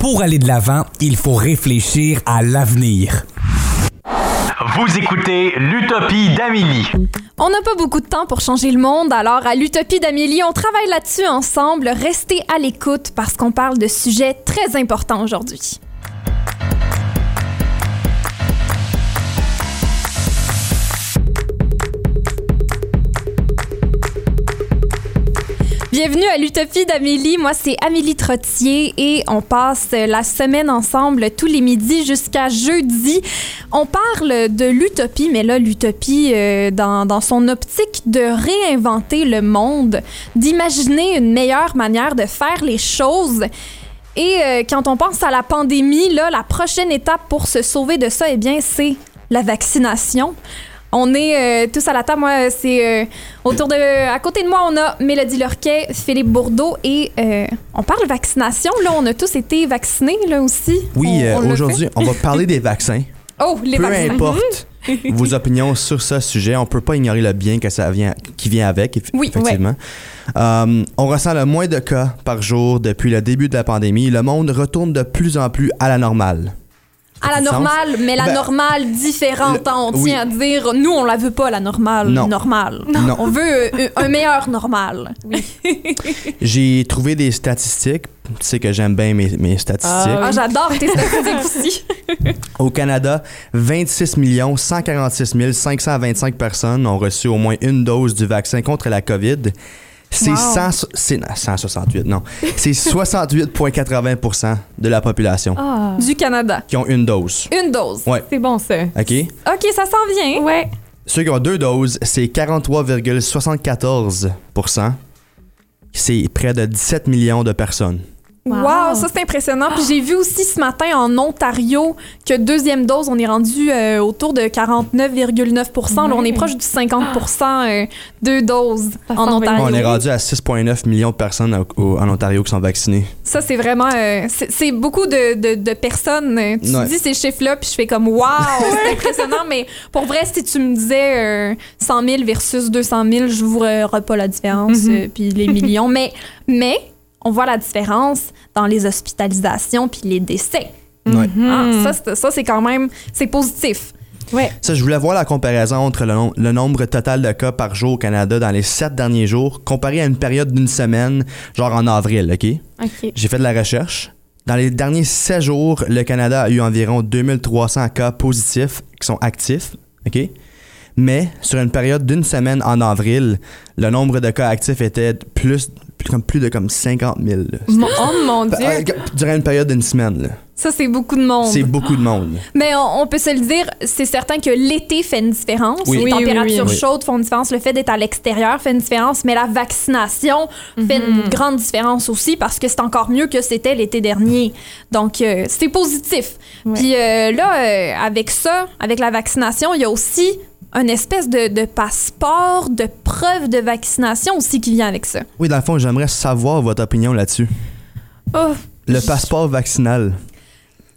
Pour aller de l'avant, il faut réfléchir à l'avenir. Vous écoutez l'Utopie d'Amélie. On n'a pas beaucoup de temps pour changer le monde, alors à l'Utopie d'Amélie, on travaille là-dessus ensemble. Restez à l'écoute parce qu'on parle de sujets très importants aujourd'hui. Bienvenue à l'Utopie d'Amélie. Moi, c'est Amélie Trottier et on passe la semaine ensemble tous les midis jusqu'à jeudi. On parle de l'utopie, mais là, l'utopie euh, dans, dans son optique de réinventer le monde, d'imaginer une meilleure manière de faire les choses. Et euh, quand on pense à la pandémie, là, la prochaine étape pour se sauver de ça, eh bien, c'est la vaccination. On est euh, tous à la table. Moi, c'est euh, autour de. À côté de moi, on a Mélodie Lorquet, Philippe Bourdeau et euh, on parle vaccination. Là, on a tous été vaccinés, là aussi. Oui, aujourd'hui, on va parler des vaccins. Oh, les Peu vaccins. importe vos opinions sur ce sujet, on peut pas ignorer le bien que ça vient, qui vient avec, eff- Oui, effectivement. Euh, on ressent le moins de cas par jour depuis le début de la pandémie. Le monde retourne de plus en plus à la normale. À la sens? normale, mais la Ben, normale différente. le- hein, on oui. tient à dire, nous, on la veut pas, la normale. Non. Normale. Non. On veut un meilleur normal. J'ai trouvé des statistiques. Tu sais que j'aime bien mes, mes statistiques. Ah, j'adore tes statistiques aussi. Au Canada, 26 146 525 personnes ont reçu au moins une dose du vaccin contre la COVID. C'est Wow. 100 c'est- non, 168, non. C'est 68,80% de la population Ah, Du Canada. qui ont une dose. Une dose. Ouais, c'est bon ça. OK? OK, ça s'en vient. Ouais. Ceux qui ont deux doses, c'est 43,74% C'est près de 17 millions de personnes. Wow, Wow. ça c'est impressionnant. Puis j'ai vu aussi ce matin en Ontario que deuxième dose, on est rendu euh, autour de 49,9 Là, On est proche du 50% euh, deux doses Ça en. Ontario. On est rendu à 6,9 millions de personnes au- au- en Ontario qui sont vaccinées. Ça, c'est vraiment... euh, c'est beaucoup de, de- de personnes. Euh, Tu Ouais. dis ces chiffres-là, puis je fais comme « Wow! » C'est impressionnant, mais pour vrai, si tu me disais euh, 100 000 versus 200 000, je ne verrais pas la différence, Mhm. euh, puis les millions. Mais, mais on voit la différence dans les hospitalisations puis les décès. Ouais. Ah, Hmm. ça, c'est- ça, c'est quand même... C'est positif. Ouais. Ça, je voulais voir la comparaison entre le, nom- le nombre total de cas par jour au Canada dans les sept derniers jours comparé à une période d'une semaine, genre en avril, OK? OK. J'ai fait de la recherche. Dans les derniers sept jours, le Canada a eu environ 2300 cas positifs qui sont actifs, OK? Mais sur une période d'une semaine en avril, le nombre de cas actifs était plus, plus, comme, plus de comme 50 000. là. Mon- oh mon dieu. Euh, Durant une période d'une semaine, là. Ça, c'est beaucoup de monde. c'est beaucoup de monde. Mais on, on peut se le dire, c'est certain que l'été fait une différence. Oui. Les Oui, températures oui. chaudes font une différence. Le fait d'être à l'extérieur fait une différence. Mais la vaccination fait une grande différence aussi parce que c'est encore mieux que c'était l'été dernier. Donc, euh, c'est positif. Ouais. Puis euh, là, euh, avec ça, avec la vaccination, il y a aussi une espèce de, de passeport, de preuve de vaccination aussi qui vient avec ça. Oui, dans le fond, j'aimerais savoir votre opinion là-dessus. Oh, Le passeport vaccinal.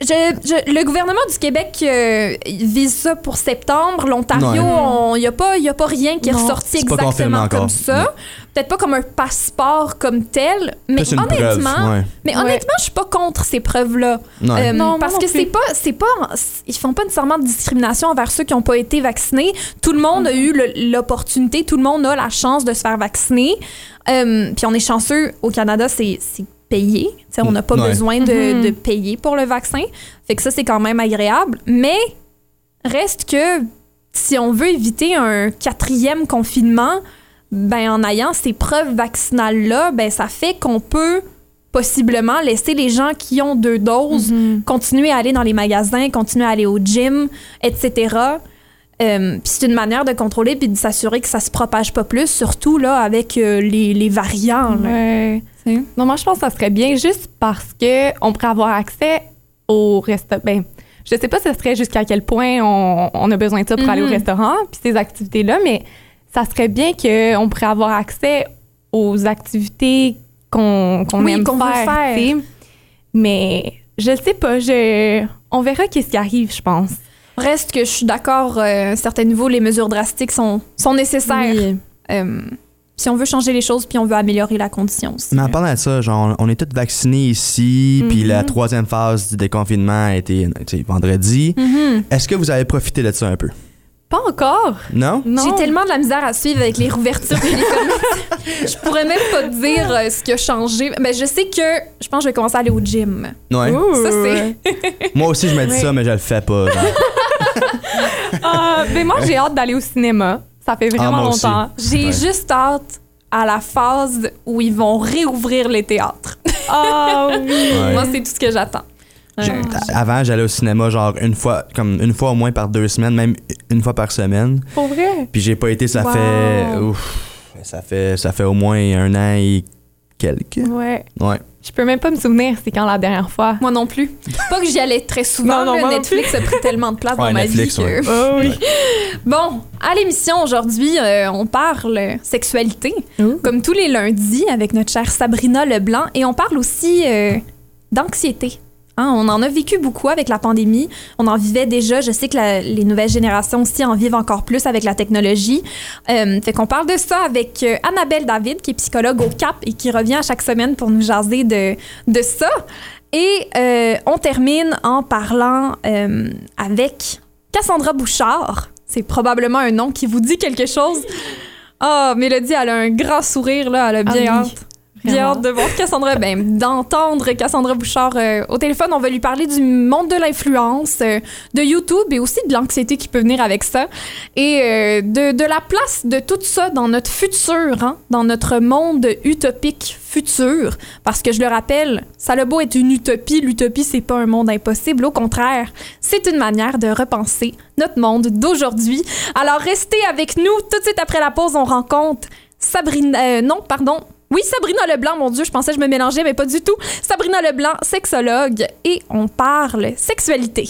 Je- je- le gouvernement du Québec euh, vise ça pour septembre. L'Ontario, il n'y a, pas- y a pas rien qui est Non. ressorti exactement comme ça. Peut-être pas comme un passeport comme tel, mais honnêtement, preuve, ouais. mais Ouais. honnêtement, je suis pas contre ces preuves-là. Non. Euh, Non, parce non que c'est pas, c'est pas, ils font pas nécessairement de discrimination envers ceux qui n'ont pas été vaccinés. Tout le monde a eu le- l'opportunité, tout le monde a la chance de se faire vacciner. Euh, Puis on est chanceux au Canada, c'est on n'a pas Ouais. besoin de, Mhm. de payer pour le vaccin. Fait que ça c'est quand même agréable. Mais reste que si on veut éviter un quatrième confinement, ben en ayant ces preuves vaccinales là, ben ça fait qu'on peut possiblement laisser les gens qui ont deux doses Mhm. continuer à aller dans les magasins, continuer à aller au gym, etc. Euh, puis c'est une manière de contrôler puis de s'assurer que ça se propage pas plus, surtout là avec euh, les, les variants. là. Ouais. Non, moi, je pense que ça serait bien juste parce que on pourrait avoir accès au restaurant. Ben, je sais pas ce serait jusqu'à quel point on, on a besoin de ça pour aller au Mhm. restaurant, puis ces activités-là, mais ça serait bien qu'on pourrait avoir accès aux activités qu'on qu'on Oui, aime qu'on veut faire. faire. Mais je sais pas, je, on verra qu'est-ce qui arrive, je pense. Reste que je suis d'accord, euh, à un certain niveau, les mesures drastiques sont, sont nécessaires. Oui. Euh, si on veut changer les choses, puis on veut améliorer la condition aussi. Mais en parlant de ça, genre, on est tous vaccinés ici, puis la Mhm. troisième phase du déconfinement a été vendredi. Mhm. Est-ce que vous avez profité de ça un peu? Pas encore. Non? Non. J'ai tellement de la misère à suivre avec les rouvertures et les commerces. Je pourrais même pas te dire euh, ce qui a changé. Mais je sais que je pense que je vais commencer à aller au gym. Ouais. Ouh. Ça, c'est. Moi aussi, je me dis Ouais. ça, mais je le fais pas. Ah, mais moi, j'ai hâte d'aller au cinéma. Ça fait vraiment Ah, longtemps. J'ai Ouais. juste hâte à la phase où ils vont réouvrir les théâtres. Ah oui. Ouais. Moi, c'est tout ce que j'attends. Avant, j'allais au cinéma genre une fois, comme une fois au moins par deux semaines, même une fois par semaine. Pour vrai? Puis j'ai pas été, ça Wow. fait, ouf, ça fait, ça fait au moins un an et quelques. Ouais. Ouais. Je peux même pas me souvenir c'est quand la dernière fois. Moi non plus. Pas que j'y allais très souvent. Non, là, Netflix a pris tellement de place Ouais, dans Netflix, ma vie. ouais. que- Oh oui. Bon, à l'émission aujourd'hui, euh, on parle sexualité, Ouh. comme tous les lundis, avec notre chère Sabrina Leblanc, et on parle aussi euh, d'anxiété. Hein, on en a vécu beaucoup avec la pandémie. On en vivait déjà. Je sais que la- les nouvelles générations aussi en vivent encore plus avec la technologie. Euh, fait qu'on parle de ça avec euh, Annabelle David, qui est psychologue au CAP et qui revient à chaque semaine pour nous jaser de, de ça. Et euh, on termine en parlant euh, avec Cassandra Bouchard. C'est probablement un nom qui vous dit quelque chose. Ah, Mélodie, elle a un grand sourire, là. Elle a bien Ah oui, hâte. Bien hâte de voir Cassandra, ben, d'entendre Cassandra Bouchard euh, au téléphone. On va lui parler du monde de l'influence, euh, de YouTube et aussi de l'anxiété qui peut venir avec ça. Et euh, de, de la place de tout ça dans notre futur, hein, dans notre monde utopique futur. Parce que je le rappelle, ça le beau est une utopie. L'utopie, c'est pas un monde impossible. Au contraire, c'est une manière de repenser notre monde d'aujourd'hui. Alors, restez avec nous. Tout de suite après la pause, on rencontre Sabrina. euh, non, pardon. Oui, Sabrina Leblanc, mon Dieu, je pensais que je me mélangeais, mais pas du tout. Sabrina Leblanc, sexologue, et on parle sexualité.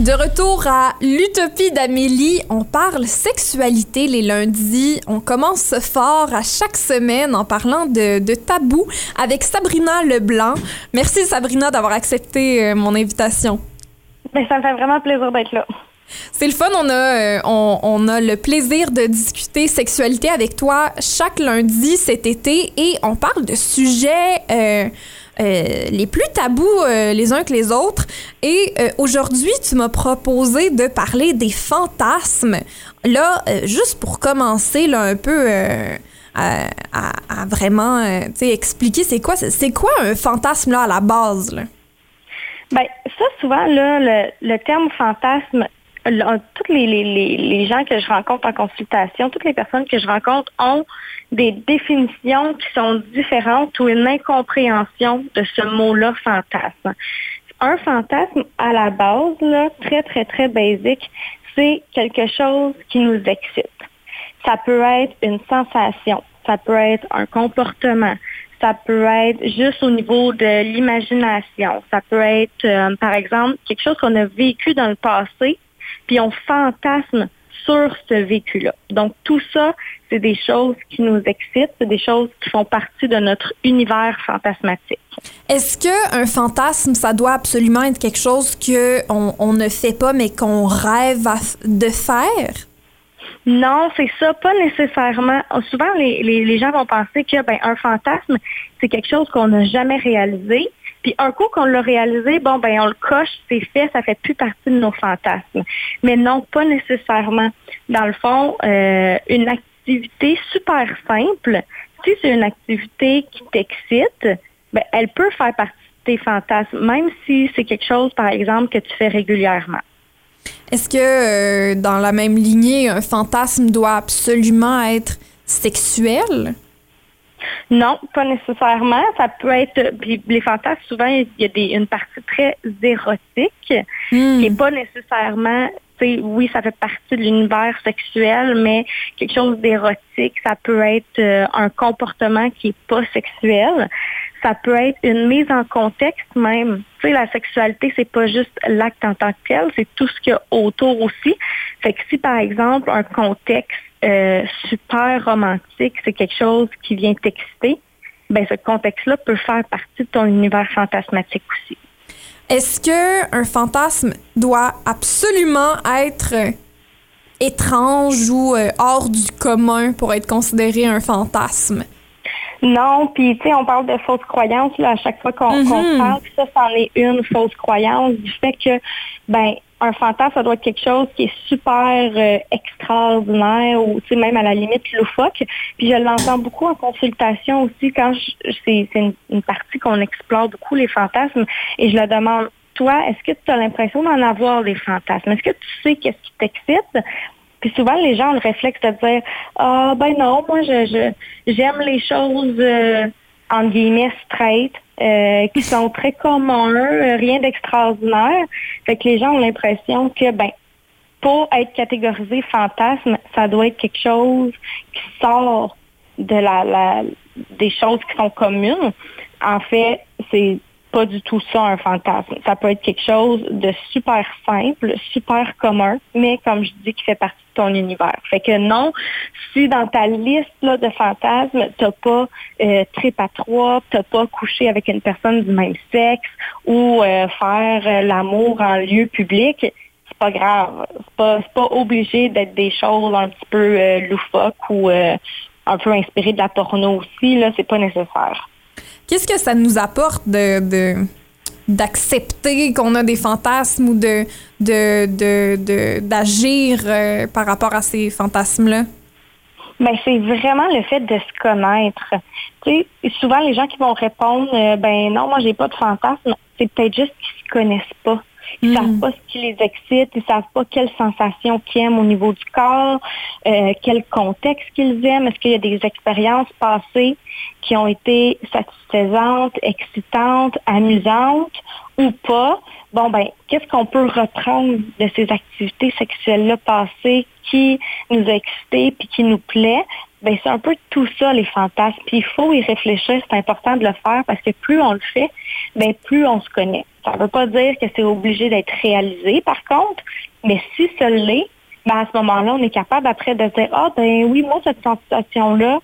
De retour à l'utopie d'Amélie, on parle sexualité les lundis. On commence fort à chaque semaine en parlant de, de tabous avec Sabrina Leblanc. Merci Sabrina d'avoir accepté euh, mon invitation. Ben, ça me fait vraiment plaisir d'être là. C'est le fun, on a, euh, on, on a le plaisir de discuter sexualité avec toi chaque lundi cet été et on parle de sujets euh, euh, les plus tabous euh, les uns que les autres. Et euh, aujourd'hui, tu m'as proposé de parler des fantasmes. Là, juste pour commencer un peu à, vraiment expliquer c'est quoi, c'est quoi un fantasme là, à la base. Là? Ben, ça, souvent, là, le, terme fantasme, toutes les, gens que je rencontre en consultation, toutes les personnes que je rencontre ont des définitions qui sont différentes ou une incompréhension de ce mot-là fantasme. Un fantasme, à la base, là, très, très, très basique, c'est quelque chose qui nous excite. Ça peut être une sensation, ça peut être un comportement, ça peut être juste au niveau de l'imagination, ça peut être, euh, par exemple, quelque chose qu'on a vécu dans le passé, puis on fantasme sur ce vécu-là. Donc tout ça, c'est des choses qui nous excitent, c'est des choses qui font partie de notre univers fantasmatique. Est-ce que un fantasme, ça doit absolument être quelque chose que on, on ne fait pas, mais qu'on rêve de faire? Non, c'est ça, pas nécessairement. Souvent, les, les, les gens vont penser que ben, un fantasme, c'est quelque chose qu'on n'a jamais réalisé. Puis un coup qu'on l'a réalisé, bon, ben on le coche, c'est fait, ça fait plus partie de nos fantasmes. Mais non, pas nécessairement. Dans le fond, euh, une activité super simple, si c'est une activité qui t'excite, ben, elle peut faire partie de tes fantasmes, même si c'est quelque chose, par exemple, que tu fais régulièrement. Est-ce que euh, dans la même lignée, un fantasme doit absolument être sexuel? Non, pas nécessairement. Ça peut être. Puis les fantasmes, souvent, il y a des, une partie très érotique Hmm. qui n'est pas nécessairement. tu sais, Oui, ça fait partie de l'univers sexuel, mais quelque chose d'érotique, ça peut être euh, un comportement qui n'est pas sexuel. Ça peut être une mise en contexte même. Tu sais, la sexualité, c'est pas juste l'acte en tant que tel, c'est tout ce qu'il y a autour aussi. Fait que si, par exemple, un contexte euh, super romantique, c'est quelque chose qui vient t'exciter, ben ce contexte-là peut faire partie de ton univers fantasmatique aussi. Est-ce que un fantasme doit absolument être étrange ou euh, hors du commun pour être considéré un fantasme? Non, puis tu sais, on parle de fausses croyances là, à chaque fois qu'on Mhm. qu'on parle, ça, c'en est une fausse croyance du fait que ben un fantasme, ça doit être quelque chose qui est super euh, extraordinaire ou même à la limite loufoque. Puis je l'entends beaucoup en consultation aussi quand c'est une, une partie qu'on explore beaucoup les fantasmes et je le demande. Toi, est-ce que tu as l'impression d'en avoir des fantasmes? Est-ce que tu sais qu'est-ce qui t'excite? Puis souvent, les gens ont le réflexe de dire Ah ben non, moi je je- j'aime les choses euh, entre guillemets straight, euh, qui sont très communs, euh, rien d'extraordinaire. Fait que les gens ont l'impression que ben pour être catégorisé fantasme, ça doit être quelque chose qui sort de la, la des choses qui sont communes. En fait, c'est pas du tout ça un fantasme. Ça peut être quelque chose de super simple, super commun, mais comme je dis, qui fait partie de ton univers. Fait que non, si dans ta liste là, de fantasmes, t'as pas euh, trip à trois, t'as pas couché avec une personne du même sexe ou euh, faire euh, l'amour en lieu public, c'est pas grave. C'est pas, pas obligé d'être des choses un petit peu euh, loufoques ou euh, un peu inspirées de la porno aussi. Là, c'est pas nécessaire. Qu'est-ce que ça nous apporte de, d'accepter qu'on a des fantasmes ou de, de, d'agir euh, par rapport à ces fantasmes-là? Ben, c'est vraiment le fait de se connaître. Tu sais, souvent les gens qui vont répondre euh, ben non, moi j'ai pas de fantasme, c'est peut-être juste qu'ils se connaissent pas. Ils Mm. savent pas ce qui les excite, ils savent pas quelles sensations qu'ils aiment au niveau du corps, euh, quel contexte qu'ils aiment, est-ce qu'il y a des expériences passées qui ont été satisfaisantes, excitantes, amusantes ou pas. Bon ben, qu'est-ce qu'on peut reprendre de ces activités sexuelles-là passées qui nous a excités puis qui nous plaît? Ben c'est un peu tout ça les fantasmes. Puis il faut y réfléchir, c'est important de le faire parce que plus on le fait, ben plus on se connaît. Ça ne veut pas dire que c'est obligé d'être réalisé, par contre, mais si ce l'est, ben à ce moment-là, on est capable après de dire ah ben oui, moi cette sensation-là,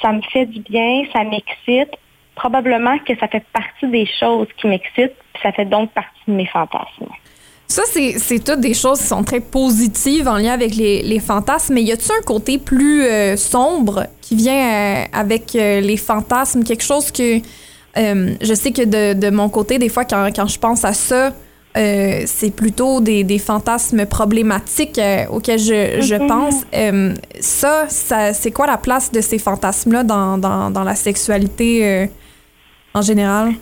ça me fait du bien, ça m'excite. Probablement que ça fait partie des choses qui m'excitent, puis ça fait donc partie de mes fantasmes. Ça, c'est, toutes des choses qui sont très positives en lien avec les, les fantasmes, mais y a-t-il un côté plus euh, sombre qui vient euh, avec euh, les fantasmes? Quelque chose que je sais que de, de mon côté, des fois, quand, quand je pense à ça, euh, c'est plutôt des, des fantasmes problématiques euh, auxquels je, je pense. Euh, ça, ça, c'est quoi la place de ces fantasmes-là dans, dans, dans la sexualité euh, en général?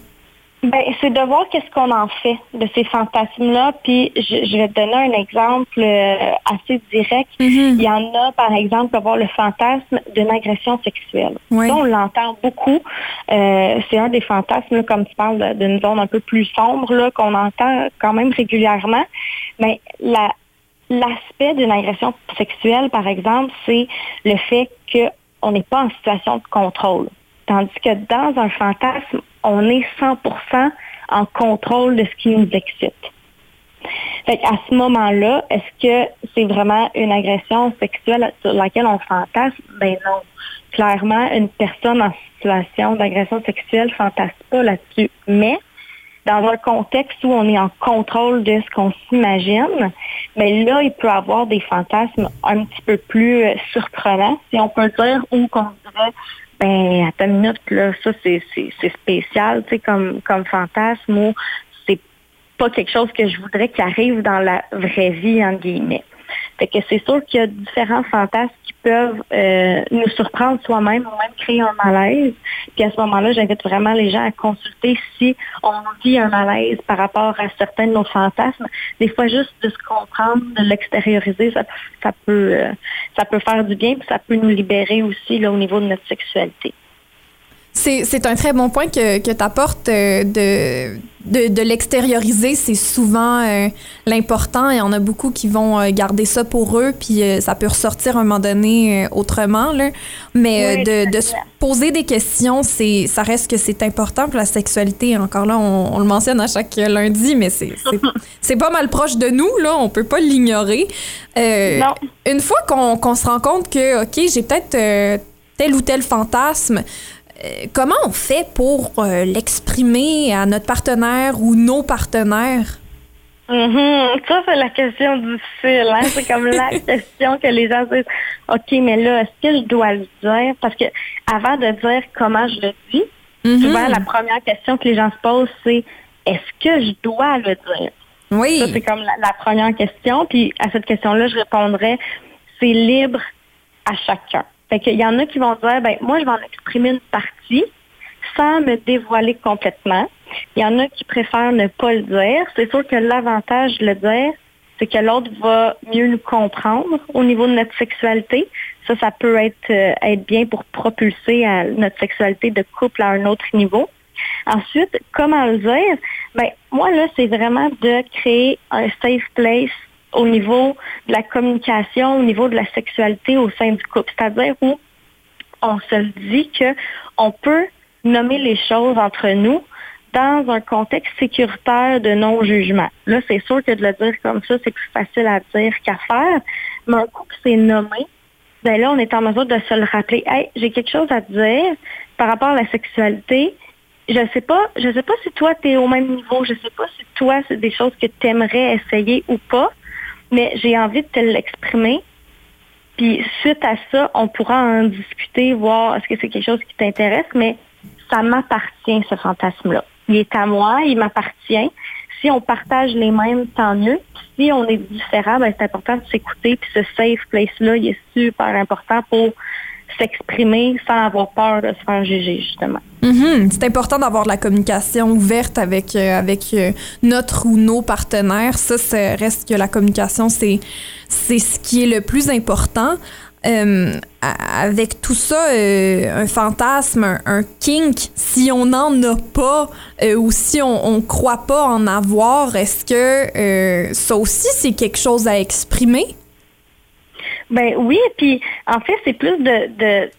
Ben, c'est de voir qu'est-ce qu'on en fait de ces fantasmes-là. Puis, je, je vais te donner un exemple euh, assez direct. Il y en a, par exemple, avoir le fantasme d'une agression sexuelle. Oui. Ça, on l'entend beaucoup. Euh, c'est un des fantasmes, là, comme tu parles d'une zone un peu plus sombre, là, qu'on entend quand même régulièrement. Mais la, l'aspect d'une agression sexuelle, par exemple, c'est le fait qu'on n'est pas en situation de contrôle. Tandis que dans un fantasme, on est 100% en contrôle de ce qui nous excite. Fait à ce moment-là, est-ce que c'est vraiment une agression sexuelle sur laquelle on fantasme? Ben non. Clairement, une personne en situation d'agression sexuelle fantasme pas là-dessus. Mais dans un contexte où on est en contrôle de ce qu'on s'imagine, mais là, il peut avoir des fantasmes un petit peu plus euh, surprenants, si on peut dire, ou qu'on dirait, ben, attends une minute, là, ça, c'est, spécial, tu sais, comme, comme fantasme, ou c'est pas quelque chose que je voudrais qui arrive dans la vraie vie, entre guillemets. Fait que c'est sûr qu'il y a différents fantasmes qui peuvent euh, nous surprendre soi-même ou même créer un malaise. Puis à ce moment-là, j'invite vraiment les gens à consulter si on vit un malaise par rapport à certains de nos fantasmes. Des fois, juste de se comprendre, de l'extérioriser, ça, peut euh, ça peut faire du bien, puis ça peut nous libérer aussi là, au niveau de notre sexualité. C'est, c'est un très bon point que, que tu apportes de, de, de l'extérioriser. C'est souvent euh, l'important et on a beaucoup qui vont euh, garder ça pour eux, puis euh, ça peut ressortir à un moment donné euh, autrement. Là. Mais euh, Oui, de, de se poser des questions, c'est, ça reste que c'est important pour la sexualité. Encore là, on, on le mentionne à chaque lundi, mais c'est, pas mal proche de nous. Là. On peut pas l'ignorer. Euh, une fois qu'on qu'on se rend compte que, OK, j'ai peut-être euh, tel ou tel fantasme, euh, comment on fait pour euh, l'exprimer à notre partenaire ou nos partenaires? Mhm. Ça, c'est la question difficile. Hein? C'est comme la question que les gens disent OK, mais là, est-ce que je dois le dire? Parce que avant de dire comment je le dis, Mhm. souvent la première question que les gens se posent, c'est est-ce que je dois le dire? Oui. Ça, c'est comme la, la première question. Puis à cette question-là, je répondrais c'est libre à chacun. Fait qu'il y en a qui vont dire ben moi, je vais en exprimer une partie sans me dévoiler complètement. Il y en a qui préfèrent ne pas le dire. C'est sûr que l'avantage de le dire, c'est que l'autre va mieux nous comprendre au niveau de notre sexualité. Ça, ça peut être, euh, être bien pour propulser notre sexualité de couple à un autre niveau. Ensuite, comment le dire? Ben, moi, là, c'est vraiment de créer un safe place au niveau de la communication, au niveau de la sexualité au sein du couple. C'est-à-dire où on se dit que on peut nommer les choses entre nous dans un contexte sécuritaire de non-jugement. Là, c'est sûr que de le dire comme ça, c'est plus facile à dire qu'à faire, mais un coup que c'est nommé, ben là, on est en mesure de se le rappeler. Hey, j'ai quelque chose à te dire par rapport à la sexualité. Je sais pas, je sais pas si toi, tu es au même niveau. Je sais pas si toi, c'est des choses que tu aimerais essayer ou pas, mais j'ai envie de te l'exprimer. Puis suite à ça, on pourra en discuter, voir est-ce que c'est quelque chose qui t'intéresse, mais ça m'appartient, ce fantasme-là. Il est à moi, il m'appartient. Si on partage les mêmes, tant mieux. Si on est différent, ben, c'est important de s'écouter. Puis ce safe place-là, il est super important pour s'exprimer sans avoir peur de se faire juger, justement. Mhm. C'est important d'avoir de la communication ouverte avec, euh, avec euh, notre ou nos partenaires. Ça, ça reste que la communication, c'est, ce qui est le plus important. Euh, avec tout ça, un fantasme, un, kink, si on n'en a pas ou si on ne croit pas en avoir, est-ce que ça aussi, c'est quelque chose à exprimer? Ben oui, puis en fait, c'est plus de, de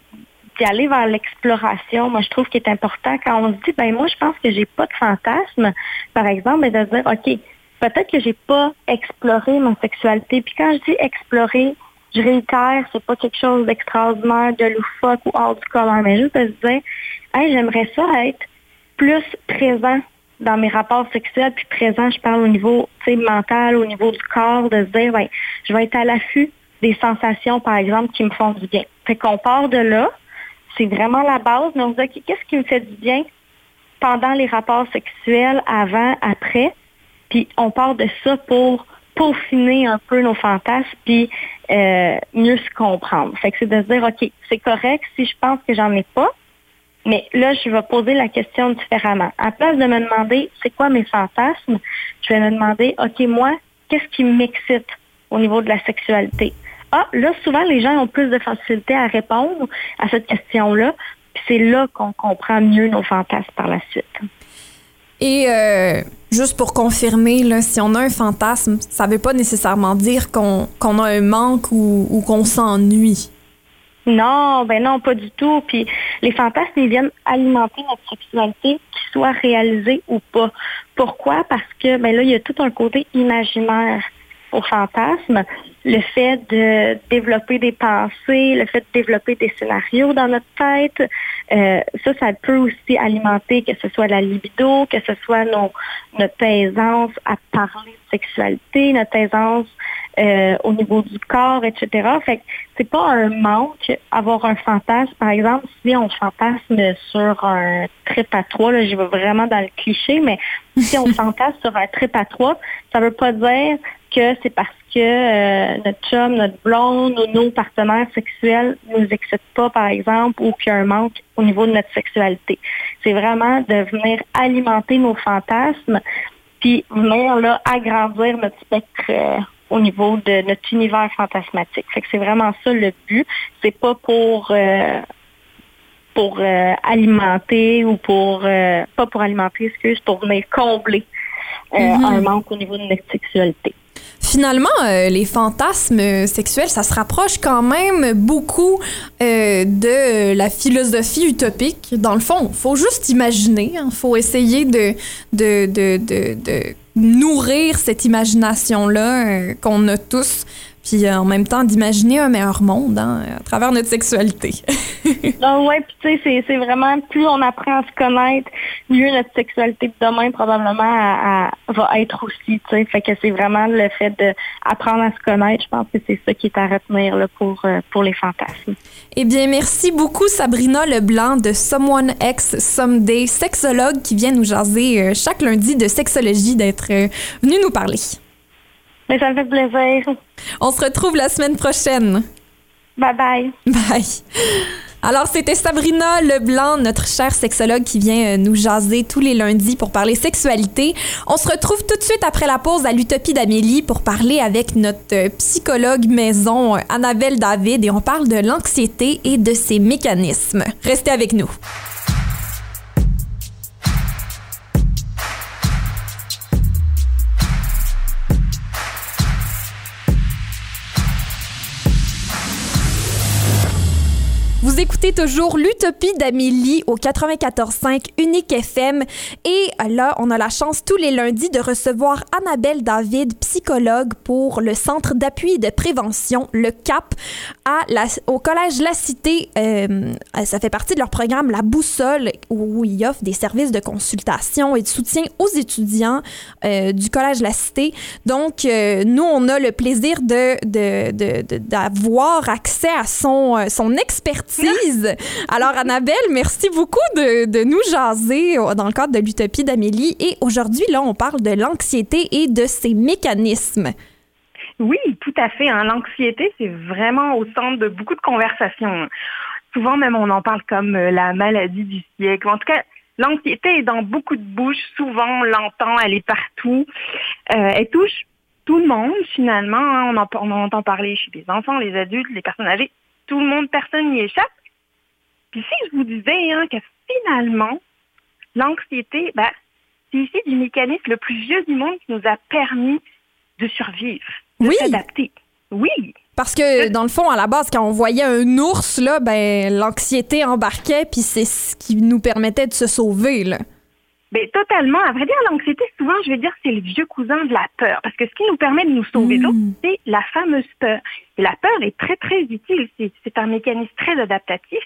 d'y aller vers l'exploration. Moi, je trouve qu'il est important quand on se dit, ben moi, je pense que j'ai pas de fantasme, par exemple, mais de se dire, OK, peut-être que j'ai pas exploré ma sexualité. Puis quand je dis explorer, je réitère, c'est pas quelque chose d'extraordinaire, de loufoque ou hors du commun, mais juste de se dire, hey, j'aimerais ça être plus présent dans mes rapports sexuels, puis présent, je parle au niveau mental, au niveau du corps, de se dire, ben, je vais être à l'affût des sensations, par exemple, qui me font du bien. Fait qu'on part de là, c'est vraiment la base, mais on se dit, qu'est-ce qui me fait du bien pendant les rapports sexuels, avant, après, puis on part de ça pour peaufiner un peu nos fantasmes, puis euh, mieux se comprendre. Fait que c'est de se dire, OK, c'est correct si je pense que j'en ai pas, mais là, je vais poser la question différemment. À place de me demander c'est quoi mes fantasmes, je vais me demander, OK, moi, qu'est-ce qui m'excite au niveau de la sexualité? Ah, là, souvent, les gens ont plus de facilité à répondre à cette question-là. Puis c'est là qu'on comprend mieux nos fantasmes par la suite. Et euh, juste pour confirmer, là, si on a un fantasme, ça veut pas nécessairement dire qu'on qu'on a un manque ou, ou qu'on s'ennuie. Non, ben non, pas du tout. Puis les fantasmes, ils viennent alimenter notre sexualité, qu'ils soient réalisés ou pas. Pourquoi? Parce que ben là, il y a tout un côté imaginaire au fantasme. Le fait de développer des pensées, le fait de développer des scénarios dans notre tête, euh, ça, ça peut aussi alimenter que ce soit la libido, que ce soit notre aisance à parler de sexualité, notre aisance euh, au niveau du corps, etc. Fait que c'est pas un manque avoir un fantasme. Par exemple, si on fantasme sur un trip à trois, là, j'y vais vraiment dans le cliché, mais si on fantasme sur un trip à trois, ça veut pas dire que c'est parce que euh, notre chum, notre blonde ou nos partenaires sexuels nous excitent pas, par exemple, ou qu'il y a un manque au niveau de notre sexualité. C'est vraiment de venir alimenter nos fantasmes, puis venir là agrandir notre spectre euh, au niveau de notre univers fantasmatique. Fait que c'est vraiment ça le but. C'est pas pour euh, pour euh, alimenter ou pour euh, pas pour alimenter, excuse, pour venir combler euh, un manque au niveau de notre sexualité. Finalement, les fantasmes sexuels, ça se rapproche quand même beaucoup de la philosophie utopique. Dans le fond, faut juste imaginer, il faut essayer de, de, de, de, de nourrir cette imagination-là euh, qu'on a tous. Puis euh, en même temps, d'imaginer un meilleur monde hein, à travers notre sexualité. Ah ouais, puis tu sais, c'est- c'est vraiment plus on apprend à se connaître, mieux notre sexualité de demain probablement à- à- va être aussi. Tu sais, fait que c'est vraiment le fait d'apprendre à se connaître. Je pense que c'est ça qui est à retenir là, pour euh, pour les fantasmes. eh bien, merci beaucoup Sabrina Leblanc de Someone X Someday, sexologue qui vient nous jaser euh, chaque lundi de sexologie, d'être venue nous parler. Mais ça me fait plaisir. On se retrouve la semaine prochaine. Bye bye. Bye. Alors, c'était Sabrina Leblanc, notre chère sexologue qui vient euh, nous jaser tous les lundis pour parler sexualité. On se retrouve tout de suite après la pause à l'Utopie d'Amélie pour parler avec notre euh, psychologue maison, euh, Annabelle David, et on parle de l'anxiété et de ses mécanismes. Restez avec nous. Vous écoutez toujours l'Utopie d'Amélie au 94.5 Unique FM. Et là, on a la chance tous les lundis de recevoir Annabelle David, psychologue pour le Centre d'appui et de prévention, le CAP, au Collège La Cité. Euh, ça fait partie de leur programme La Boussole, où ils offrent des services de consultation et de soutien aux étudiants euh, du Collège La Cité. Donc, euh, nous, on a le plaisir de, de, de- d'avoir accès à son, son expertise. Alors, Annabelle, merci beaucoup de, nous jaser dans le cadre de l'Utopie d'Amélie. Et aujourd'hui, là, on parle de l'anxiété et de ses mécanismes. Oui, tout à fait. hein. L'anxiété, c'est vraiment au centre de beaucoup de conversations. Souvent même, on en parle comme euh, la maladie du siècle. En tout cas, l'anxiété est dans beaucoup de bouches. Souvent, on l'entend, elle est partout. Euh, elle touche tout le monde, finalement. hein. On, on en entend parler chez les enfants, les adultes, les personnes âgées. Tout le monde, personne n'y échappe. Puis si je vous disais hein, que finalement, l'anxiété, ben, c'est ici du mécanisme le plus vieux du monde qui nous a permis de survivre, de Oui. s'adapter. Oui, Parce que, dans le fond, à la base, quand on voyait un ours, là, ben, l'anxiété embarquait, puis c'est ce qui nous permettait de se sauver, là. Mais totalement. À vrai dire, l'anxiété, souvent, je vais dire, c'est le vieux cousin de la peur. Parce que ce qui nous permet de nous sauver de l'autre, Mm. c'est la fameuse peur. Et la peur est très, très utile. C'est un mécanisme très adaptatif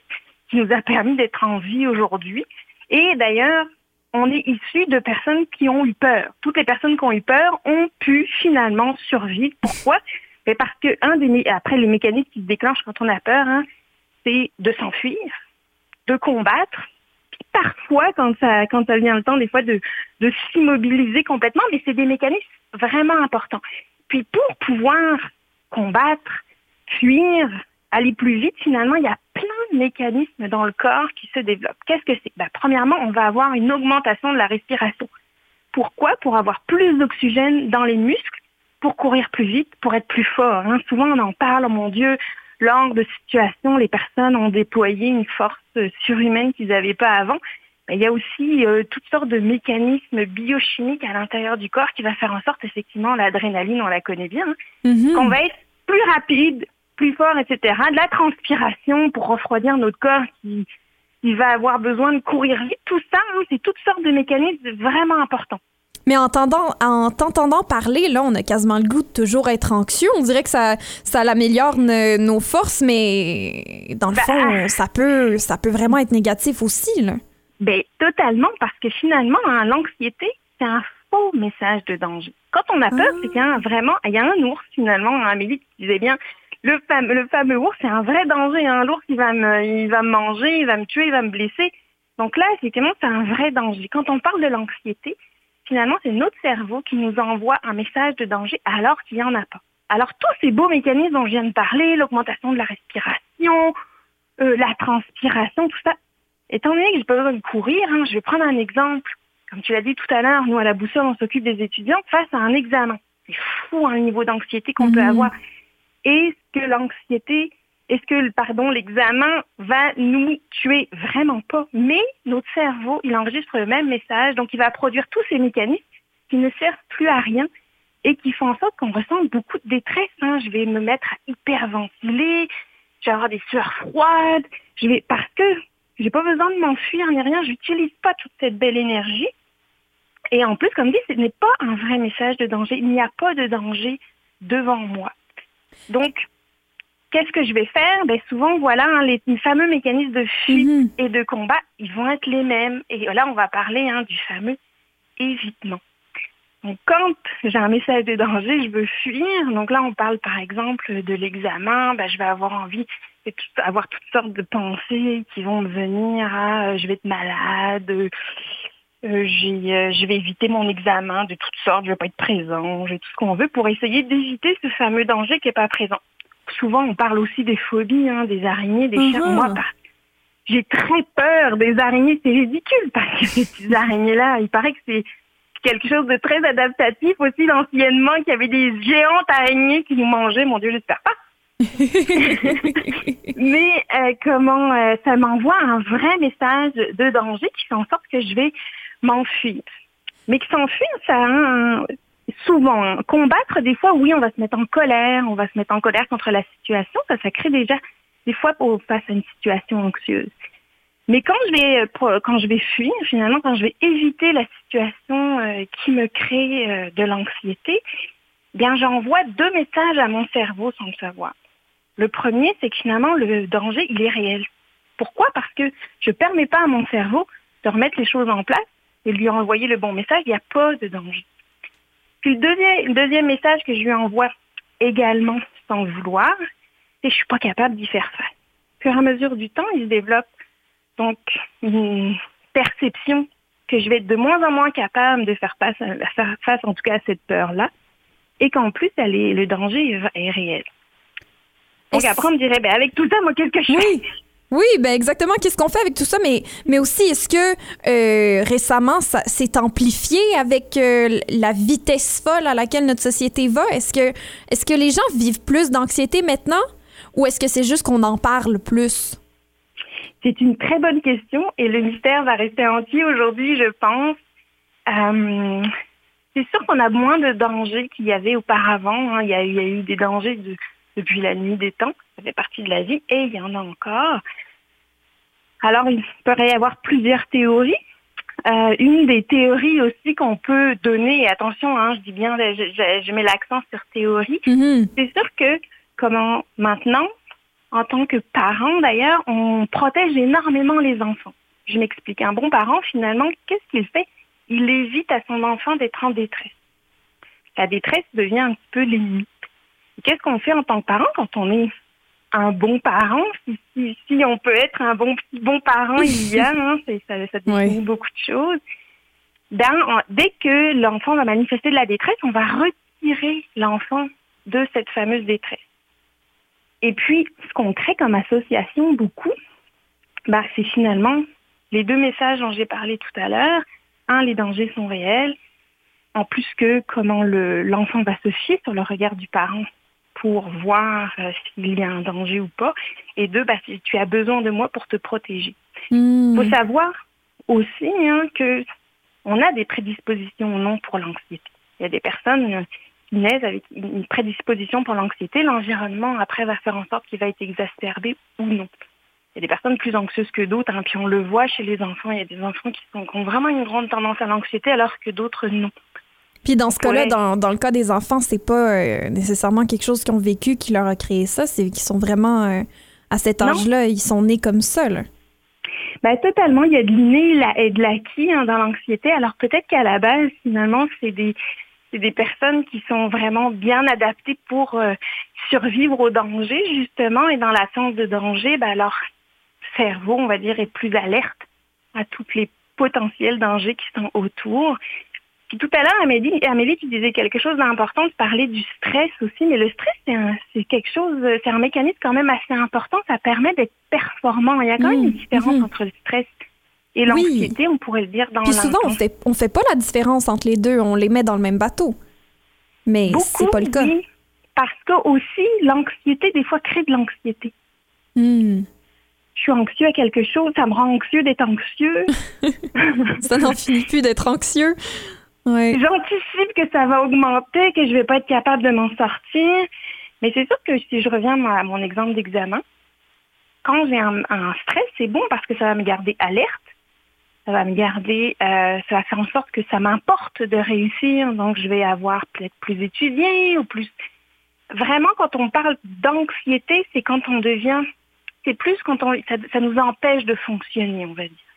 qui nous a permis d'être en vie aujourd'hui. Et d'ailleurs, on est issu de personnes qui ont eu peur. Toutes les personnes qui ont eu peur ont pu finalement survivre. Pourquoi? Mais parce que un des après les mécanismes qui se déclenchent quand on a peur, hein, c'est de s'enfuir, de combattre, parfois quand ça quand ça vient le temps des fois de, de s'immobiliser complètement, mais c'est des mécanismes vraiment importants. Puis pour pouvoir combattre, fuir, aller plus vite, finalement, il y a plein de mécanismes dans le corps qui se développent. Qu'est-ce que c'est? Ben, Premièrement, on va avoir une augmentation de la respiration. Pourquoi? Pour avoir plus d'oxygène dans les muscles, pour courir plus vite, pour être plus fort. hein. Souvent, on en parle, oh mon Dieu, lors de situations, les personnes ont déployé une force surhumaine qu'ils n'avaient pas avant. Mais il y a aussi euh, toutes sortes de mécanismes biochimiques à l'intérieur du corps qui va faire en sorte, effectivement, l'adrénaline, on la connaît bien, hein, Mhm. qu'on va être plus rapide, plus fort, etc. De la transpiration pour refroidir notre corps qui, qui va avoir besoin de courir vite. Tout ça, hein, c'est toutes sortes de mécanismes vraiment importants. Mais en t'entendant, en t'entendant parler, là, on a quasiment le goût de toujours être anxieux. On dirait que ça, ça l'améliore ne- nos forces, mais dans le Bah, fond, ça peut, ça peut vraiment être négatif aussi, là. Ben, totalement, parce que finalement, hein, l'anxiété, c'est un faux message de danger. Quand on a peur, c'est qu'il y a un, vraiment, il y a un ours, finalement, hein, Amélie qui disait bien, le fameux, le fameux ours, c'est un vrai danger. Un ours, il va, me, il va me manger, il va me tuer, il va me blesser. Donc là, effectivement, c'est un vrai danger. Quand on parle de l'anxiété, finalement, c'est notre cerveau qui nous envoie un message de danger alors qu'il n'y en a pas. Alors, tous ces beaux mécanismes dont je viens de parler, l'augmentation de la respiration, euh, la transpiration, tout ça, étant donné que j'ai pas besoin de courir, hein, je vais prendre un exemple. Comme tu l'as dit tout à l'heure, nous, à la boussole, on s'occupe des étudiants face à un examen. C'est fou, hein, le niveau d'anxiété qu'on peut Mhm. avoir. Est-ce que l'anxiété, est-ce que, l'examen va nous tuer? Vraiment pas? Mais notre cerveau, il enregistre le même message, donc il va produire tous ces mécanismes qui ne servent plus à rien et qui font en sorte qu'on ressent beaucoup de détresse. hein. Je vais me mettre à hyperventiler, je vais avoir des sueurs froides, je vais parce que j'ai pas besoin de m'enfuir ni rien, j'utilise pas toute cette belle énergie. Et en plus, comme dit, ce n'est pas un vrai message de danger. Il n'y a pas de danger devant moi. Donc, qu'est-ce que je vais faire? Ben, Souvent, voilà, hein, les, les fameux mécanismes de fuite Mhm. et de combat, ils vont être les mêmes. Et là, on va parler hein, du fameux évitement. Donc, quand j'ai un message de danger, je veux fuir. Donc là, on parle par exemple de l'examen. Ben, je vais avoir envie de tout- avoir toutes sortes de pensées qui vont me venir à euh, je vais être malade, euh, euh, je vais éviter mon examen de toutes sortes, je vais pas être présent, j'ai tout ce qu'on veut pour essayer d'éviter ce fameux danger qui est pas présent. Souvent, on parle aussi des phobies, hein, des araignées, des chiens. Mhm. Moi, par- j'ai très peur des araignées. C'est ridicule parce que ces araignées-là, il paraît que c'est quelque chose de très adaptatif aussi l'anciennement, qu'il y avait des géantes araignées qui nous mangeaient. Mon Dieu, j'espère pas. Mais euh, comment euh, ça m'envoie un vrai message de danger qui fait en sorte que je vais m'enfuir. Mais que s'enfuir, ça a un- souvent hein, combattre. Des fois, oui, on va se mettre en colère, on va se mettre en colère contre la situation. Ça, ça crée déjà des fois face à une situation anxieuse. Mais quand je vais euh, quand je vais fuir, finalement, quand je vais éviter la situation euh, qui me crée euh, de l'anxiété, bien j'envoie deux messages à mon cerveau sans le savoir. Le premier, c'est que finalement, le danger, il est réel. Pourquoi? Parce que je ne permets pas à mon cerveau de remettre les choses en place et de lui envoyer le bon message, il n'y a pas de danger. Puis le deuxième, le deuxième message que je lui envoie également sans vouloir, c'est que je suis pas capable d'y faire face. Et à mesure du temps, il se développe donc une perception que je vais être de moins en moins capable de faire face, à, faire face en tout cas à cette peur-là, et qu'en plus, elle est, le danger est, réel. Donc après, on me dirait, ben, avec tout ça, moi, qu'est-ce que je fais? Oui. Oui, ben exactement. Qu'est-ce qu'on fait avec tout ça? Mais, mais aussi, est-ce que euh, récemment, ça s'est amplifié avec euh, la vitesse folle à laquelle notre société va? Est-ce que, est-ce que les gens vivent plus d'anxiété maintenant? Ou est-ce que c'est juste qu'on en parle plus? C'est une très bonne question et le mystère va rester entier aujourd'hui, je pense. Euh, c'est sûr qu'on a moins de dangers qu'il y avait auparavant. hein. Il, y a, il y a eu des dangers de- depuis la nuit des temps. Ça fait partie de la vie et il y en a encore. Alors, il pourrait y avoir plusieurs théories. Euh, une des théories aussi qu'on peut donner, et attention, hein, je dis bien, je, je- je mets l'accent sur théorie, Mhm. c'est sûr que comment maintenant, en tant que parent d'ailleurs, on protège énormément les enfants. Je m'explique. Un bon parent, finalement, qu'est-ce qu'il fait? Il évite à son enfant d'être en détresse. La détresse devient un petit peu l'ennemi. Qu'est-ce qu'on fait en tant que parent quand on est un bon parent? Si, si- si on peut être un bon bon parent, il y a, hein, ça, ça définit Oui. beaucoup de choses. Ben, en- dès que l'enfant va manifester de la détresse, on va retirer l'enfant de cette fameuse détresse. Et puis, ce qu'on crée comme association beaucoup, bah, c'est finalement les deux messages dont j'ai parlé tout à l'heure. Un, les dangers sont réels. En plus que comment le- l'enfant va se fier sur le regard du parent pour voir euh, s'il y a un danger ou pas. Et deux, bah, si tu as besoin de moi pour te protéger. Hmm. Il faut savoir aussi hein, que on a des prédispositions ou non pour l'anxiété. Il y a des personnes euh, qui naissent avec une prédisposition pour l'anxiété. L'environnement, après, va faire en sorte qu'il va être exacerbé ou non. Il y a des personnes plus anxieuses que d'autres, hein, puis on le voit chez les enfants. Il y a des enfants qui, sont, qui ont vraiment une grande tendance à l'anxiété, alors que d'autres non. Puis dans ce cas-là, Ouais. dans, dans le cas des enfants, c'est pas euh, nécessairement quelque chose qu'ils ont vécu qui leur a créé ça. C'est qu'ils sont vraiment euh, à cet âge-là, ils sont nés comme ça. Là. Ben, totalement, il y a de l'inné et de l'acquis hein, dans l'anxiété. Alors peut-être qu'à la base, finalement, c'est des, c'est des personnes qui sont vraiment bien adaptées pour euh, survivre au danger, justement, et dans l'absence de danger, ben, leur cerveau, on va dire, est plus alerte à tous les potentiels dangers qui sont autour. Puis tout à l'heure, Amélie, Amélie, tu disais quelque chose d'important, tu parlais du stress aussi, mais le stress, c'est, quelque chose, c'est un mécanisme quand même assez important, ça permet d'être performant. Il y a quand même Mmh, une différence mhm. entre le stress et l'anxiété, on pourrait le dire dans Puis souvent, on fait, on fait pas la différence entre les deux. On les met dans le même bateau. Mais c'est pas le cas. oui, parce que aussi, l'anxiété, des fois, crée de l'anxiété. Hmm. Je suis anxieux à quelque chose, ça me rend anxieux d'être anxieux. Ça n'en finit plus d'être anxieux. J'anticipe que ça va augmenter, que je vais pas être capable de m'en sortir. Mais c'est sûr que si je reviens à mon exemple d'examen, quand j'ai un, stress, c'est bon parce que ça va me garder alerte. Ça va me garder, euh, ça va faire en sorte que ça m'importe de réussir. Donc, je vais avoir peut-être plus étudié ou plus. vraiment, quand on parle d'anxiété, c'est quand on devient, c'est plus quand on, ça nous empêche de fonctionner, on va dire.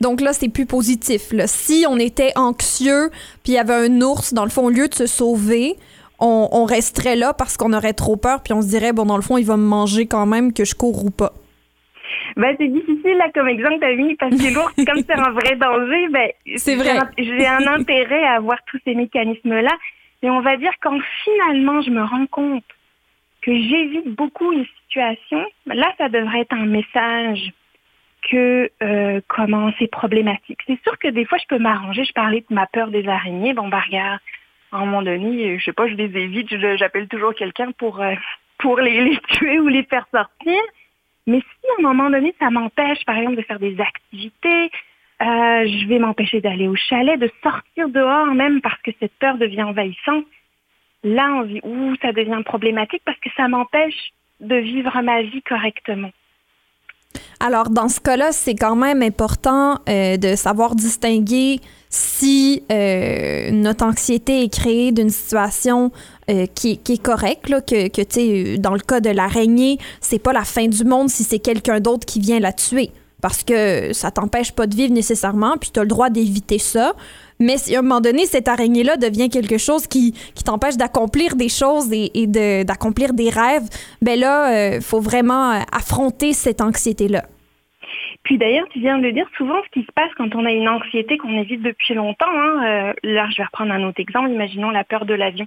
Donc là, c'est plus positif. Là. Si on était anxieux, puis il y avait un ours, dans le fond, au lieu de se sauver, on, on resterait là parce qu'on aurait trop peur, puis on se dirait, bon, dans le fond, il va me manger quand même, que je cours ou pas. Ben, c'est difficile là comme exemple, Amy, parce que l'ours, comme c'est un vrai danger, ben, C'est vrai. j'ai un- intérêt à avoir tous ces mécanismes-là. Et on va dire quand finalement je me rends compte que j'évite beaucoup une situation, ben là, ça devrait être un message que euh, comment c'est problématique. C'est sûr que des fois, je peux m'arranger. Je parlais de ma peur des araignées. Bon, bah regarde, à un moment donné, euh, je sais pas, je les évite. J'appelle toujours quelqu'un pour euh, pour les, les tuer ou les faire sortir. Mais si à un moment donné, ça m'empêche, par exemple, de faire des activités, euh, je vais m'empêcher d'aller au chalet, de sortir dehors même parce que cette peur devient envahissante. Là, on dit, ouh, ça devient problématique parce que ça m'empêche de vivre ma vie correctement. Alors, dans ce cas-là, c'est quand même important euh, de savoir distinguer si euh, notre anxiété est créée d'une situation euh, qui, est correcte, là, que, que tu sais, dans le cas de l'araignée, c'est pas la fin du monde si c'est quelqu'un d'autre qui vient la tuer. Parce que ça t'empêche pas de vivre nécessairement, puis tu as le droit d'éviter ça. Mais si à un moment donné, cette araignée-là devient quelque chose qui, qui t'empêche d'accomplir des choses et, et de- d'accomplir des rêves, ben là, il faut vraiment euh, affronter cette anxiété-là. Puis d'ailleurs, tu viens de le dire, souvent ce qui se passe quand on a une anxiété qu'on évite depuis longtemps, hein, euh, là je vais reprendre un autre exemple, imaginons la peur de l'avion.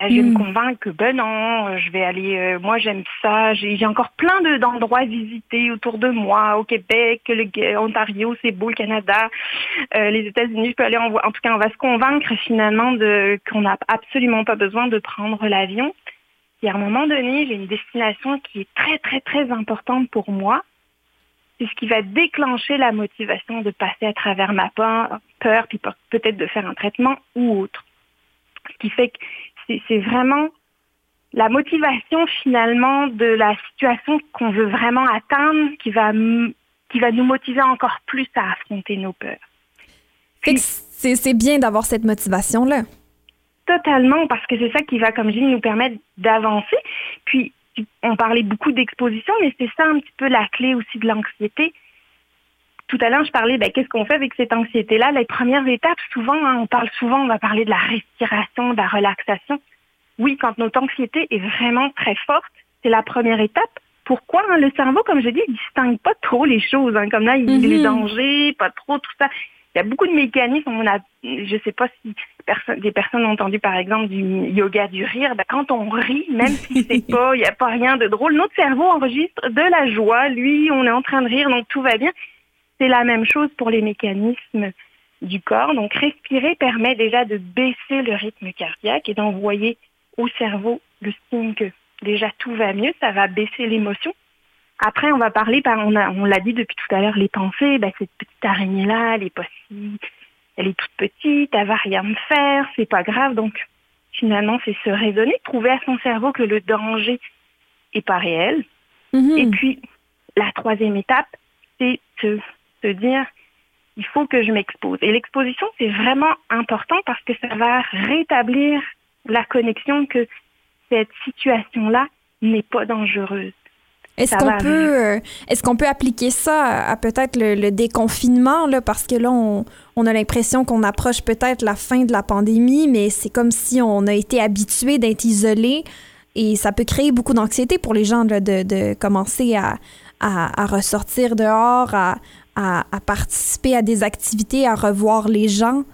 Je vais me convaincre que ben non, je vais aller, euh, moi j'aime ça, j'ai encore plein de- d'endroits à visiter autour de moi, au Québec, le Gu- Ontario, c'est beau, le Canada, euh, les États-Unis, je peux aller en, en tout cas on va se convaincre finalement de qu'on n'a absolument pas besoin de prendre l'avion. Et à un moment donné, j'ai une destination qui est très très très importante pour moi c'est ce qui va déclencher la motivation de passer à travers ma peur, peur puis pe- peut-être de faire un traitement ou autre. Ce qui fait que c'est vraiment la motivation finalement de la situation qu'on veut vraiment atteindre qui va, qui va nous motiver encore plus à affronter nos peurs. C'est bien d'avoir cette motivation-là. Totalement, parce que c'est ça qui va, comme je dis, nous permettre d'avancer. Puis, on parlait beaucoup d'exposition, mais c'est ça un petit peu la clé aussi de l'anxiété. Tout à l'heure, je parlais, ben, qu'est-ce qu'on fait avec cette anxiété-là? Les premières étapes, souvent, hein, on parle souvent, on va parler de la respiration, de la relaxation. Oui, quand notre anxiété est vraiment très forte, c'est la première étape. Pourquoi? hein? Le cerveau, comme je dis, il distingue pas trop les choses. hein. Comme là, il dit Mhm. les dangers, pas trop, tout ça. Il y a beaucoup de mécanismes. On a, je sais pas si des personnes ont entendu par exemple du yoga du rire. Ben, quand on rit, même si c'est pas, il n'y a pas rien de drôle, notre cerveau enregistre de la joie. Lui, on est en train de rire, donc tout va bien. C'est la même chose pour les mécanismes du corps. Donc respirer permet déjà de baisser le rythme cardiaque et d'envoyer au cerveau le signe que déjà tout va mieux. Ça va baisser l'émotion. Après, on va parler, par, on, a- on l'a dit depuis tout à l'heure, les pensées. Ben, cette petite araignée-là, elle est pas si, elle est toute petite, elle va rien me faire, c'est pas grave. Donc, finalement, c'est se raisonner, prouver à son cerveau que le danger est pas réel. Mhm. Et puis, la troisième étape, c'est se, se dire, il faut que je m'expose. Et l'exposition, c'est vraiment important parce que ça va rétablir la connexion que cette situation-là n'est pas dangereuse. Est-ce qu'on peut, euh, est-ce qu'on peut appliquer ça à, à peut-être le, le déconfinement là, parce que là on, on a l'impression qu'on approche peut-être la fin de la pandémie, mais c'est comme si on a été habitué d'être isolé et ça peut créer beaucoup d'anxiété pour les gens là, de, de commencer à, à, à ressortir dehors, à, à, à participer à des activités, à revoir les gens?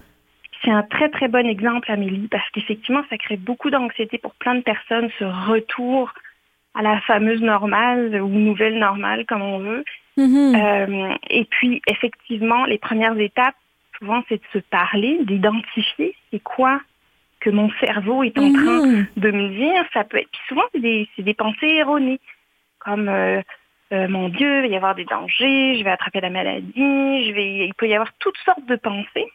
C'est un très très bon exemple, Amélie, parce qu'effectivement, ça crée beaucoup d'anxiété pour plein de personnes, ce retour à la fameuse normale ou nouvelle normale, comme on veut. Mhm. Euh, et puis, effectivement, les premières étapes, souvent, c'est de se parler, d'identifier c'est quoi que mon cerveau est en train Mhm. de me dire. Ça peut être, puis souvent, c'est des, c'est des pensées erronées, comme euh, euh, mon Dieu, il va y avoir des dangers, je vais attraper la maladie, je vais, il peut y avoir toutes sortes de pensées.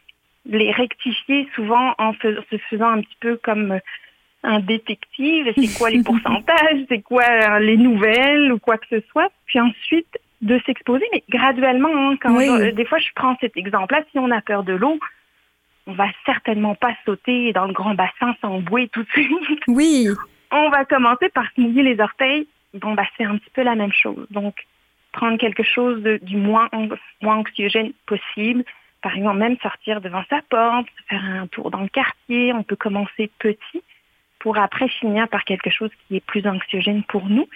Les rectifier souvent en se faisant un petit peu comme euh, un détective, c'est quoi les pourcentages, c'est quoi euh, les nouvelles ou quoi que ce soit, puis ensuite de s'exposer, mais graduellement. hein, quand Oui. je- des fois, je prends cet exemple-là, si on a peur de l'eau, on va certainement pas sauter dans le grand bassin sans bouée tout de suite. Oui. on va commencer par se mouiller les orteils. Bon, bah, c'est un petit peu la même chose. Donc, prendre quelque chose de, du moins, moins anxiogène possible. Par exemple, même sortir devant sa porte, faire un tour dans le quartier. On peut commencer petit pour après finir par quelque chose qui est plus anxiogène pour nous.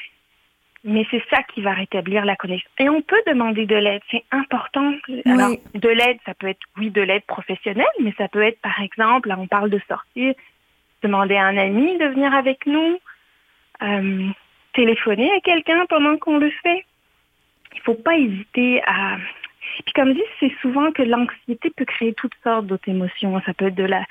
Mais c'est ça qui va rétablir la connexion. Et on peut demander de l'aide, c'est important. Alors, de l'aide, ça peut être, oui, de l'aide professionnelle, mais ça peut être, par exemple, là, on parle de sortir, demander à un ami de venir avec nous, euh, téléphoner à quelqu'un pendant qu'on le fait. Il ne faut pas hésiter à... Puis comme dit, c'est souvent que l'anxiété peut créer toutes sortes d'autres émotions. Ça peut être de la,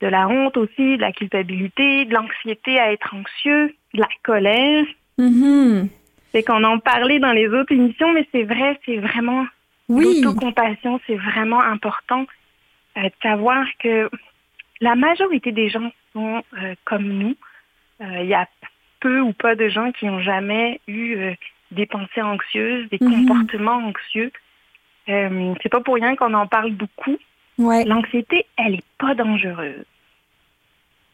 de la honte aussi, de la culpabilité, de l'anxiété à être anxieux, de la colère. Mm-hmm. C'est qu'on en parlait dans les autres émissions, mais c'est vrai, c'est vraiment oui. l'autocompassion, c'est vraiment important euh, de savoir que la majorité des gens sont euh, comme nous. Euh, Il y a peu ou pas de gens qui n'ont jamais eu euh, des pensées anxieuses, des Mhm. comportements anxieux. Euh, c'est pas pour rien qu'on en parle beaucoup. Ouais. L'anxiété, elle est pas dangereuse.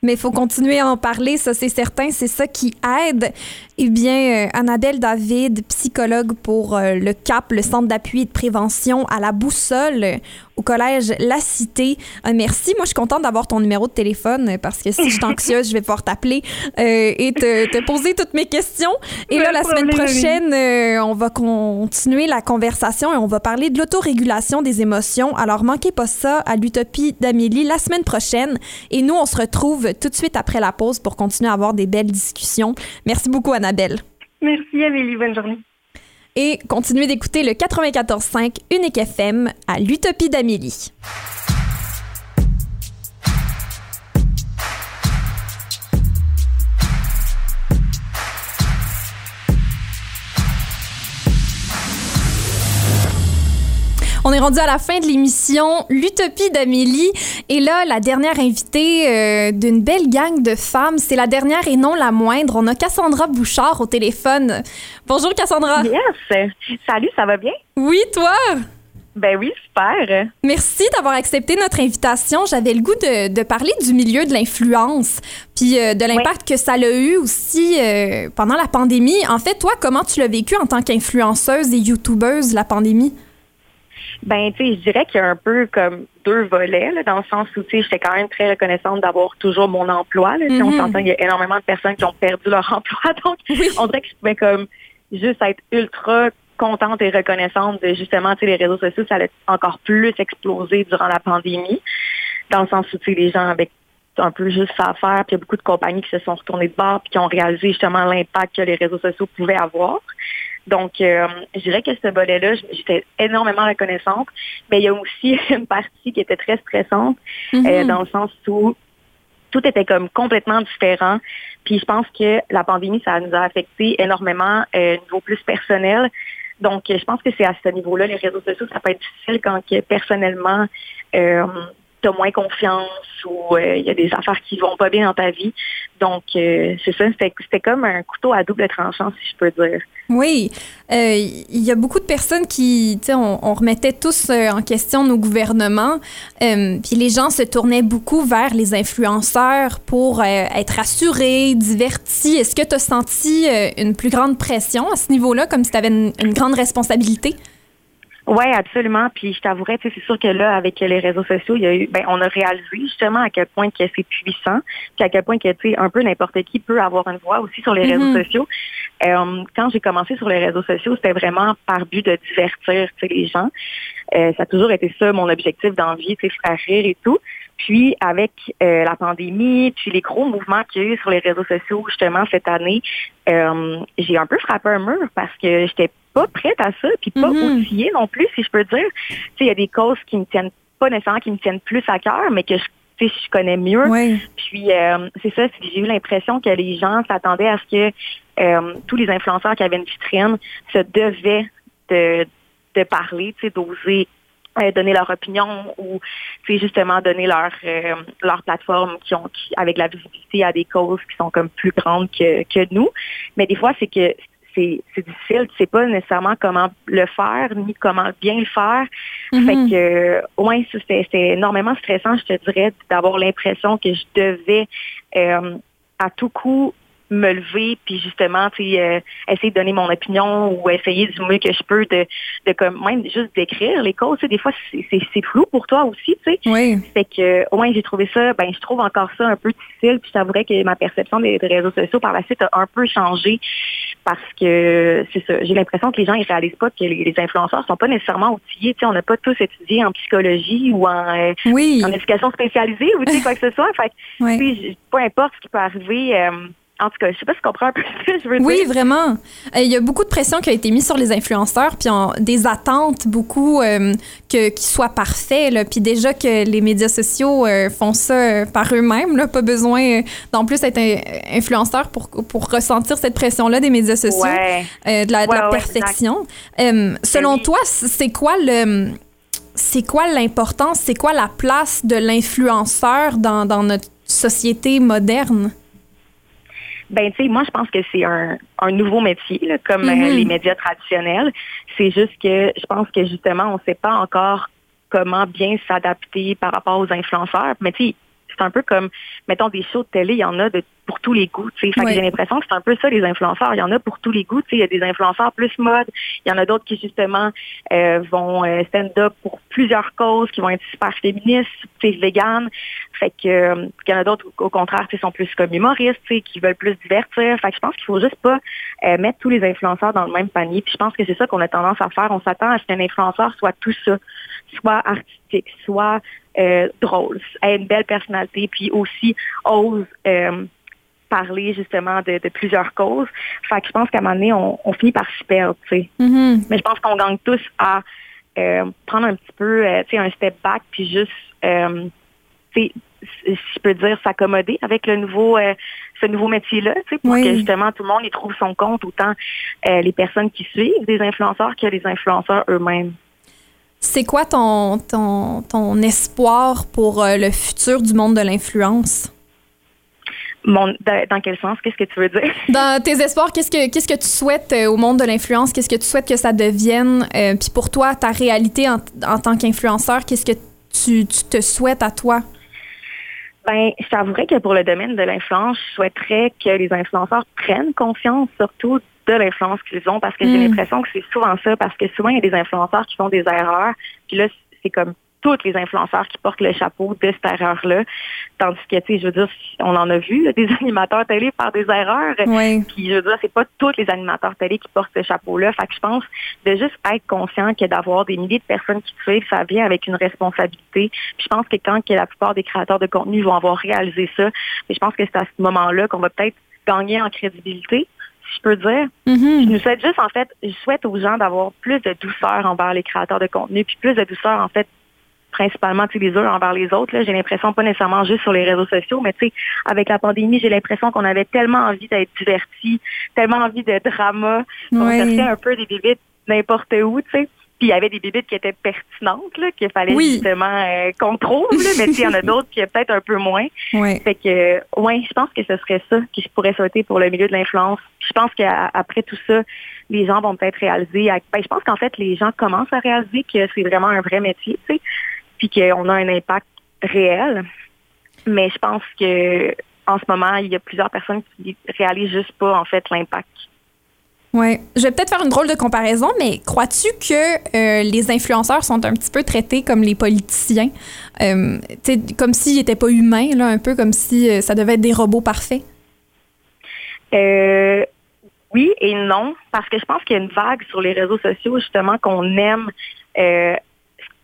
Mais il faut continuer à en parler, ça c'est certain, c'est ça qui aide. Eh bien, euh, Annabelle David, psychologue pour euh, le CAP, le Centre d'appui et de prévention à la Boussole au collège La Cité. Euh, merci, moi je suis contente d'avoir ton numéro de téléphone euh, parce que si je suis anxieuse, je vais pouvoir t'appeler euh, et te, te poser toutes mes questions. Et là, la semaine prochaine, euh, on va continuer la conversation et on va parler de l'autorégulation des émotions. Alors, manquez pas ça à l'Utopie d'Amélie la semaine prochaine. Et nous, on se retrouve tout de suite après la pause pour continuer à avoir des belles discussions. Merci beaucoup, Annabelle. Merci Amélie, bonne journée. Et continuez d'écouter le 94.5 Unique FM à l'Utopie d'Amélie. On est rendu à la fin de l'émission L'Utopie d'Amélie. Et là, la dernière invitée euh, d'une belle gang de femmes, c'est la dernière et non la moindre. On a Cassandra Bouchard au téléphone. Bonjour Cassandra. Yes. Salut, ça va bien? Oui, toi? Ben oui, super. Merci d'avoir accepté notre invitation. J'avais le goût de, de parler du milieu de l'influence, puis euh, de l'impact que ça a eu aussi euh, pendant la pandémie. En fait, toi, comment tu l'as vécu en tant qu'influenceuse et youtubeuse, la pandémie? Ben, tu sais, je dirais qu'il y a un peu comme deux volets, là, dans le sens où, tu sais, j'étais quand même très reconnaissante d'avoir toujours mon emploi. Là, On Mhm. s'entend qu'il y a énormément de personnes qui ont perdu leur emploi. Donc, on dirait que je pouvais comme juste être ultra contente et reconnaissante de justement, tu sais, les réseaux sociaux, ça allait encore plus exploser durant la pandémie. Dans le sens où, tu sais, les gens avec un peu juste ça à faire, puis il y a beaucoup de compagnies qui se sont retournées de bord puis qui ont réalisé justement l'impact que les réseaux sociaux pouvaient avoir. Donc, euh, je dirais que ce volet-là, j'étais énormément reconnaissante, mais il y a aussi une partie qui était très stressante, euh, dans le sens où tout était comme complètement différent. Puis je pense que la pandémie, ça nous a affecté énormément euh, au niveau plus personnel. Donc, je pense que c'est à ce niveau-là, les réseaux sociaux, ça peut être difficile quand que, personnellement, euh, tu as moins confiance ou euh, il y a des affaires qui vont pas bien dans ta vie. Donc, euh, c'est ça, c'était comme un couteau à double tranchant, si je peux dire. Oui, euh, il y a beaucoup de personnes qui, tu sais, on, remettait tous en question nos gouvernements, puis les gens se tournaient beaucoup vers les influenceurs pour être rassurés, divertis. Est-ce que tu as senti une plus grande pression à ce niveau-là, comme si tu avais une grande responsabilité? Oui, absolument. Puis je t'avouerais, c'est sûr que là, avec les réseaux sociaux, il y a eu, ben, on a réalisé justement à quel point que c'est puissant, puis à quel point que tu sais, un peu n'importe qui peut avoir une voix aussi sur les Mhm. réseaux sociaux. Euh, quand j'ai commencé sur les réseaux sociaux, c'était vraiment par but de divertir les gens. Euh, ça a toujours été ça mon objectif d'envie, tu sais, faire rire et tout. Puis avec euh, la pandémie, puis les gros mouvements qu'il y a eu sur les réseaux sociaux justement cette année, j'ai un peu frappé un mur parce que j'étais pas prête à ça, puis pas Mhm. outillée non plus, si je peux dire. Tu sais, il y a des causes qui me tiennent pas nécessairement qui me tiennent plus à cœur, mais que je, je connais mieux. Oui. Puis euh, c'est ça, j'ai eu l'impression que les gens s'attendaient à ce que euh, tous les influenceurs qui avaient une vitrine se devaient de, de parler, tu sais, d'oser euh, donner leur opinion ou tu sais, justement donner leur euh, leur plateforme qui ont qui- avec la visibilité à des causes qui sont comme plus grandes que, que nous. Mais des fois, c'est que c'est difficile, tu sais pas nécessairement comment le faire ni comment bien le faire. Mhm. Fait que euh, ouais, ça, c'était c'était énormément stressant, je te dirais, d'avoir l'impression que je devais euh, à tout coup me lever puis justement tu sais euh, essayer de donner mon opinion ou essayer du mieux que je peux de de comme même juste d'écrire les causes tu sais des fois c'est c'est flou pour toi aussi tu sais. Oui. Fait que au moins j'ai trouvé ça ben je trouve encore ça un peu difficile puis j'avouerais que ma perception des, réseaux sociaux par la suite a un peu changé parce que c'est ça j'ai l'impression que les gens ils réalisent pas que les, influenceurs sont pas nécessairement outillés tu sais on n'a pas tous étudié en psychologie ou en euh, oui. en éducation spécialisée ou tu sais quoi que ce soit. Fait puis, peu importe ce qui peut arriver euh, en tout cas, je sais pas si tu comprends un peu ce que je veux dire. Oui, vraiment. Euh, il y a beaucoup de pression qui a été mise sur les influenceurs, puis des attentes beaucoup euh, que qu'ils soient parfaits. Là. Puis déjà que les médias sociaux euh, font ça par eux-mêmes, là, pas besoin d'en plus être influenceur pour, pour ressentir cette pression-là des médias sociaux, de la, perfection. selon toi, c'est quoi le c'est quoi l'importance, c'est quoi la place de l'influenceur dans, dans notre société moderne? Ben, tu sais, moi, je pense que c'est un, un nouveau métier, là, comme euh, mm-hmm. les médias traditionnels. C'est juste que je pense que justement, on ne sait pas encore comment bien s'adapter par rapport aux influenceurs. Mais tu sais, c'est un peu comme, mettons, des shows de télé, il y en a de, pour tous les goûts. Fait que j'ai l'impression que c'est un peu ça, les influenceurs. Il y en a pour tous les goûts. Il y a des influenceurs plus mode. Il y en a d'autres qui, justement, euh, vont euh, stand-up pour plusieurs causes, qui vont être super féministes, vegan. Fait que euh, il y en a d'autres, au contraire, qui sont plus comme humoristes, qui veulent plus divertir. Fait que je pense qu'il faut juste pas mettre tous les influenceurs dans le même panier. Puis je pense que c'est ça qu'on a tendance à faire. On s'attend à ce qu'un influenceur soit tout ça, soit artistique, soit euh, drôle, a une belle personnalité, puis aussi ose euh, parler justement de, plusieurs causes. Fait que je pense qu'à un moment donné, on, finit par s'y perdre, tu sais. Mm-hmm. Mais je pense qu'on gagne tous à euh, prendre un petit peu, tu sais, un step back, puis juste, tu sais, si je peux dire, s'accommoder avec le nouveau, ce nouveau métier-là, tu sais, pour que justement tout le monde y trouve son compte, autant les personnes qui suivent des influenceurs que les influenceurs eux-mêmes. C'est quoi ton, ton, ton, espoir pour euh, le futur du monde de l'influence? Mon, dans quel sens? Qu'est-ce que tu veux dire? Dans tes espoirs, qu'est-ce que, qu'est-ce que tu souhaites euh, au monde de l'influence? Qu'est-ce que tu souhaites que ça devienne? Euh, puis pour toi, ta réalité en, en tant qu'influenceur, qu'est-ce que tu, tu, te souhaites à toi? Ben, je t'avouerais que pour le domaine de l'influence, je souhaiterais que les influenceurs prennent conscience surtout de l'influence qu'ils ont parce que j'ai hmm. l'impression que c'est souvent ça parce que souvent il y a des influenceurs qui font des erreurs puis là c'est comme tous les influenceurs qui portent le chapeau de cette erreur-là. Tandis que, tu sais, je veux dire, on en a vu, des animateurs télé faire des erreurs. Oui. Puis, je veux dire, c'est pas tous les animateurs télé qui portent ce chapeau-là. Fait que je pense de juste être conscient que d'avoir des milliers de personnes qui suivent, ça vient avec une responsabilité. Puis, je pense que quand que la plupart des créateurs de contenu vont avoir réalisé ça, je pense que c'est à ce moment-là qu'on va peut-être gagner en crédibilité je peux dire. Mm-hmm. Je nous souhaite juste, en fait, je souhaite aux gens d'avoir plus de douceur envers les créateurs de contenu, puis plus de douceur, en fait, principalement les uns envers les autres. J'ai l'impression, pas nécessairement juste sur les réseaux sociaux, mais tu sais, avec la pandémie, j'ai l'impression qu'on avait tellement envie d'être divertis, tellement envie de drama, qu'on cherchait un peu des bébites n'importe où, tu sais. Puis il y avait des bébites qui étaient pertinentes, là, qu'il fallait justement euh, qu'on trouve, mais il y en a d'autres qui peut-être un peu moins. Fait que, ouais, je pense que ce serait ça que je pourrais souhaiter pour le milieu de l'influence. Je pense qu'après tout ça, les gens vont peut-être réaliser. Ben, je pense qu'en fait, les gens commencent à réaliser que c'est vraiment un vrai métier, tu sais, puis qu'on a un impact réel. Mais je pense que en ce moment, il y a plusieurs personnes qui réalisent juste pas en fait l'impact oui. Je vais peut-être faire une drôle de comparaison, mais crois-tu que euh, les influenceurs sont un petit peu traités comme les politiciens? Euh, comme s'ils n'étaient pas humains, là, un peu comme si euh, ça devait être des robots parfaits? oui et non, parce que je pense qu'il y a une vague sur les réseaux sociaux, justement, qu'on aime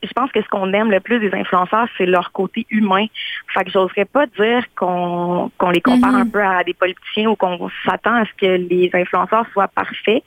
je pense que ce qu'on aime le plus des influenceurs, c'est leur côté humain. Fait que j'oserais pas dire qu'on les compare mm-hmm. un peu à des politiciens ou qu'on s'attend à ce que les influenceurs soient parfaits.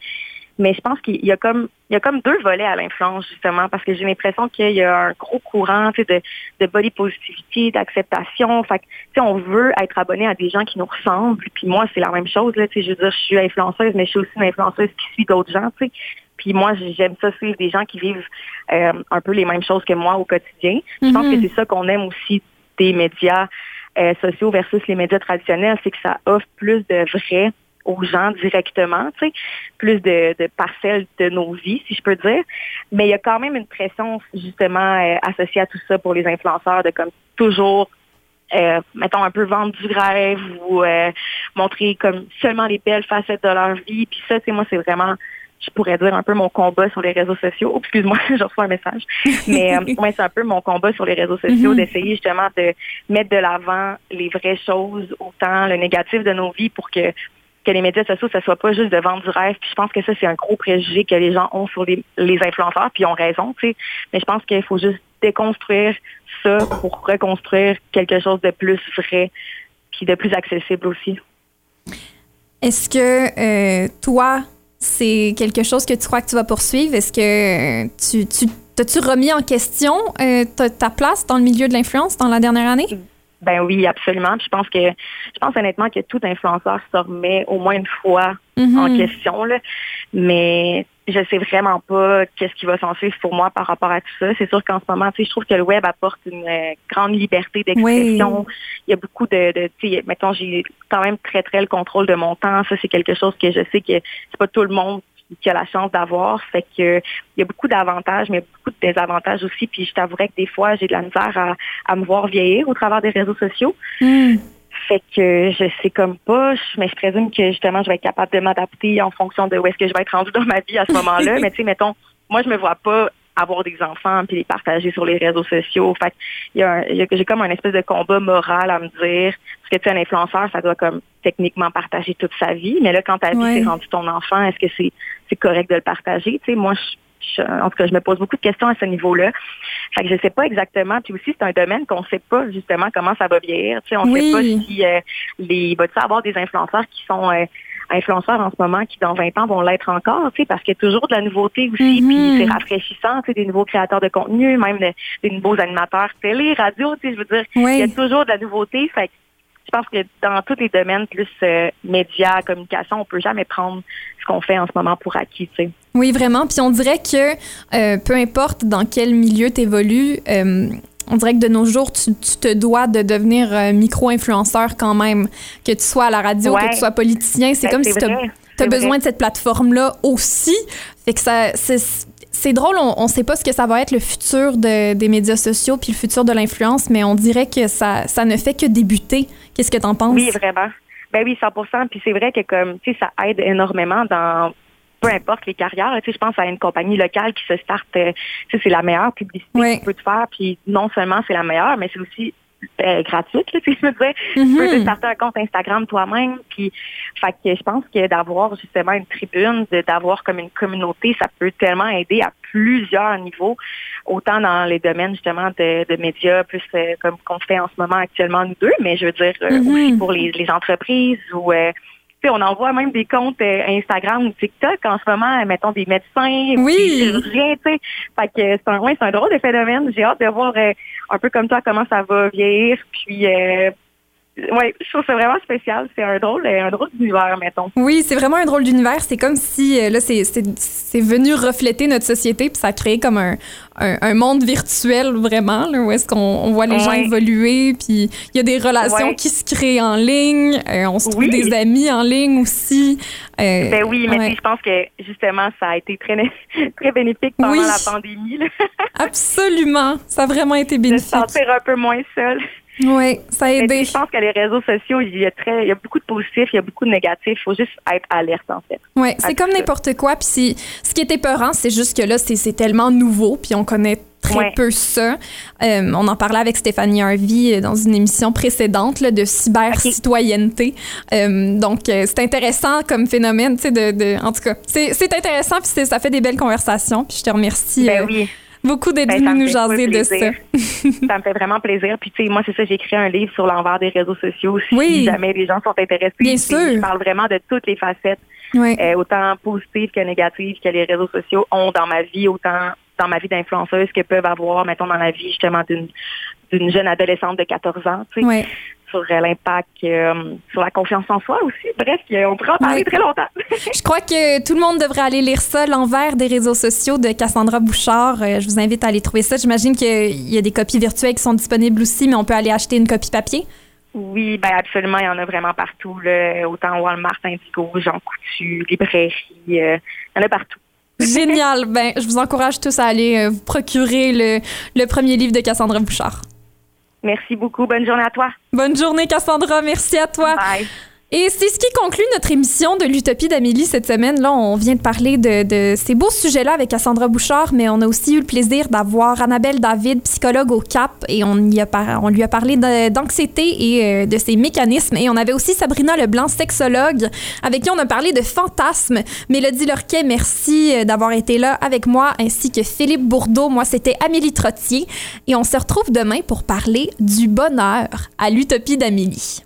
Mais je pense qu'il y a comme il y a comme deux volets à l'influence justement parce que j'ai l'impression qu'il y a un gros courant de, de body positivity, d'acceptation. Fait que on veut être abonné à des gens qui nous ressemblent. Puis moi, c'est la même chose. Là, je veux dire, je suis influenceuse, mais je suis aussi une influenceuse qui suit d'autres gens. sais. Puis moi, j'aime ça suivre des gens qui vivent euh, un peu les mêmes choses que moi au quotidien. Je pense que mhm. c'est ça qu'on aime aussi des médias euh, sociaux versus les médias traditionnels, c'est que ça offre plus de vrai aux gens directement, tu sais, plus de, de, parcelles de nos vies, si je peux dire. Mais il y a quand même une pression justement euh, associée à tout ça pour les influenceurs de comme toujours euh, mettons, un peu vendre du rêve ou euh, montrer comme seulement les belles facettes de leur vie. Puis ça, c'est moi, c'est vraiment, je pourrais dire un peu mon combat sur les réseaux sociaux. Oh, excuse-moi, je reçois un message. Mais euh, ouais, c'est un peu mon combat sur les réseaux sociaux, Mhm. d'essayer justement de mettre de l'avant les vraies choses, autant le négatif de nos vies pour que que les médias sociaux, ça soit pas juste de vendre du rêve. Puis je pense que ça, c'est un gros préjugé que les gens ont sur les, influenceurs, puis ils ont raison, tu sais. Mais je pense qu'il faut juste déconstruire ça pour reconstruire quelque chose de plus vrai, puis de plus accessible aussi. Est-ce que euh, toi, c'est quelque chose que tu crois que tu vas poursuivre? Est-ce que euh, tu, tu t'as-tu remis en question euh, ta place dans le milieu de l'influence dans la dernière année? Ben oui, absolument. Puis je pense que je pense honnêtement que tout influenceur se remet au moins une fois Mhm. en question. Là. Mais je sais vraiment pas qu'est-ce qui va s'en suivre pour moi par rapport à tout ça. C'est sûr qu'en ce moment, tu sais, je trouve que le web apporte une euh, grande liberté d'expression. Il y a beaucoup de, de tu sais, mettons, j'ai quand même très très le contrôle de mon temps. Ça, c'est quelque chose que je sais que c'est pas tout le monde qui a la chance d'avoir. Fait que il y a beaucoup d'avantages, mais beaucoup de désavantages aussi. Puis je t'avouerais que des fois, j'ai de la misère à, à me voir vieillir au travers des réseaux sociaux. Hmm. Fait que je sais comme pas, mais je présume que justement, je vais être capable de m'adapter en fonction de où est-ce que je vais être rendue dans ma vie à ce moment-là. mais tu sais, mettons, moi, je me vois pas avoir des enfants puis les partager sur les réseaux sociaux. Fait il y a un- il y a- j'ai comme un espèce de combat moral à me dire, parce que tu sais, un influenceur, ça doit comme techniquement partager toute sa vie, mais là, quand ta vie Ouais. s'est rendu ton enfant, est-ce que c'est c'est correct de le partager? Tu sais, moi, je, je- en tout cas, je me pose beaucoup de questions à ce niveau-là. Fait que je sais pas exactement. Puis aussi, c'est un domaine qu'on sait pas justement comment ça va vieillir. Tu sais, on Oui. sait pas si euh, les va-t-il avoir des influenceurs qui sont euh, influenceurs en ce moment qui dans 20 ans vont l'être encore, tu sais, parce qu'il y a toujours de la nouveauté aussi, Mhm. puis c'est rafraîchissant, tu sais, des nouveaux créateurs de contenu, même de- des nouveaux animateurs télé, radio, tu sais, je veux dire, il y a toujours de la nouveauté. Fait je pense que dans tous les domaines plus euh, médias, communication, on peut jamais prendre ce qu'on fait en ce moment pour acquis, tu sais. Oui, vraiment. Puis on dirait que euh, peu importe dans quel milieu tu évolues, on dirait que de nos jours, tu, tu te dois de devenir euh, micro-influenceur quand même. Que tu sois à la radio, Ouais. que tu sois politicien, c'est Ben, comme si tu as besoin de cette plateforme-là aussi. Fait que ça, c'est, c'est drôle, on ne sait pas ce que ça va être le futur de- des médias sociaux puis le futur de l'influence, mais on dirait que ça, ça ne fait que débuter. Qu'est-ce que tu en penses? Oui, vraiment. Ben oui, 100 Puis c'est vrai que comme, tu sais, ça aide énormément dans peu importe les carrières. là. Tu sais, je pense à une compagnie locale qui se starte. euh, tu sais, c'est la meilleure publicité que tu peux te faire. Puis non seulement c'est la meilleure, mais c'est aussi euh, gratuite. Là, tu sais, je veux dire, tu Mhm. peux te starter un compte Instagram toi-même. Puis, fait que je pense que d'avoir justement une tribune, d'avoir comme une communauté, ça peut tellement aider à plusieurs niveaux, autant dans les domaines justement de, de médias, plus euh, comme qu'on fait en ce moment actuellement nous deux, mais je veux dire euh, Mhm. aussi pour les, les entreprises ou on envoie même des comptes euh, Instagram ou TikTok en ce moment, mettons des médecins, Oui. des chirurgiens, tu sais. Fait que c'est un, ouais, c'est un drôle de phénomène. J'ai hâte de voir euh, un peu comme toi comment ça va vieillir. Puis, euh, ouais, je trouve ça vraiment spécial. C'est un drôle, un drôle d'univers, mettons. Oui, c'est vraiment un drôle d'univers. C'est comme si euh, là, c'est, c'est, c'est venu refléter notre société, puis ça a créé comme un, un, un monde virtuel vraiment, là, où est-ce qu'on on voit les gens évoluer, puis il y a des relations Ouais. qui se créent en ligne, euh, on se trouve Oui. des amis en ligne aussi. Euh, Ben oui, mais ouais. je pense que justement, ça a été très, très bénéfique pendant Oui. la pandémie, là, Absolument, ça a vraiment été de se bénéfique. sentir un peu moins seul. Oui, ça a aidé. je pense que les réseaux sociaux, il y a très, il y a beaucoup de positifs, il y a beaucoup de négatifs. Il faut juste être alerte, en fait. Oui, c'est comme n'importe quoi. Puis ce qui est épeurant, c'est juste que là, c'est tellement nouveau, puis on connaît très Ouais. peu ça. Euh, on en parlait avec Stéphanie Harvey euh, dans une émission précédente là, de cyber-citoyenneté. Euh, donc, euh, c'est intéressant comme phénomène, tu sais, de, de- en tout cas, c'est c'est intéressant, puis ça fait des belles conversations. Puis je te remercie Ben euh, oui. Beaucoup d'être Ben, venu nous jaser de ça. ça me fait vraiment plaisir. Puis, tu sais, moi, c'est ça, j'ai écrit un livre sur l'envers des réseaux sociaux. Si Oui. jamais les gens sont intéressés. Bien sûr. Je parle vraiment de toutes les facettes, euh, autant positives que négatives que les réseaux sociaux ont dans ma vie, autant dans ma vie d'influenceuse que peuvent avoir, mettons, dans la vie, justement, d'une d'une jeune adolescente de 14 ans, tu sais, Ouais. Sur euh, l'impact, euh, sur la confiance en soi aussi. Bref, euh, on pourrait en parler Ouais. très longtemps. Je crois que tout le monde devrait aller lire ça, L'envers des réseaux sociaux de Cassandra Bouchard. Euh, je vous invite à aller trouver ça. J'imagine qu'il y a des copies virtuelles qui sont disponibles aussi, mais on peut aller acheter une copie papier. Oui, ben absolument, il y en a vraiment partout. Là. Autant Walmart, Indigo, Jean Coutu, librairie, euh, il y en a partout. Génial. ben, je vous encourage tous à aller vous procurer le, le premier livre de Cassandra Bouchard. Merci beaucoup. Bonne journée à toi. Bonne journée, Cassandra. Merci à toi. Bye. Et c'est ce qui conclut notre émission de l'Utopie d'Amélie cette semaine. Là, on vient de parler de, ces beaux sujets-là avec Cassandra Bouchard, mais on a aussi eu le plaisir d'avoir Annabelle David, psychologue au CAP, et on, lui a parlé d'anxiété et euh, de ses mécanismes. Et on avait aussi Sabrina Leblanc, sexologue, avec qui on a parlé de fantasmes. Mélodie Lorquet, merci euh, d'avoir été là avec moi, ainsi que Philippe Bourdeau. Moi, c'était Amélie Trottier. Et on se retrouve demain pour parler du bonheur à l'Utopie d'Amélie.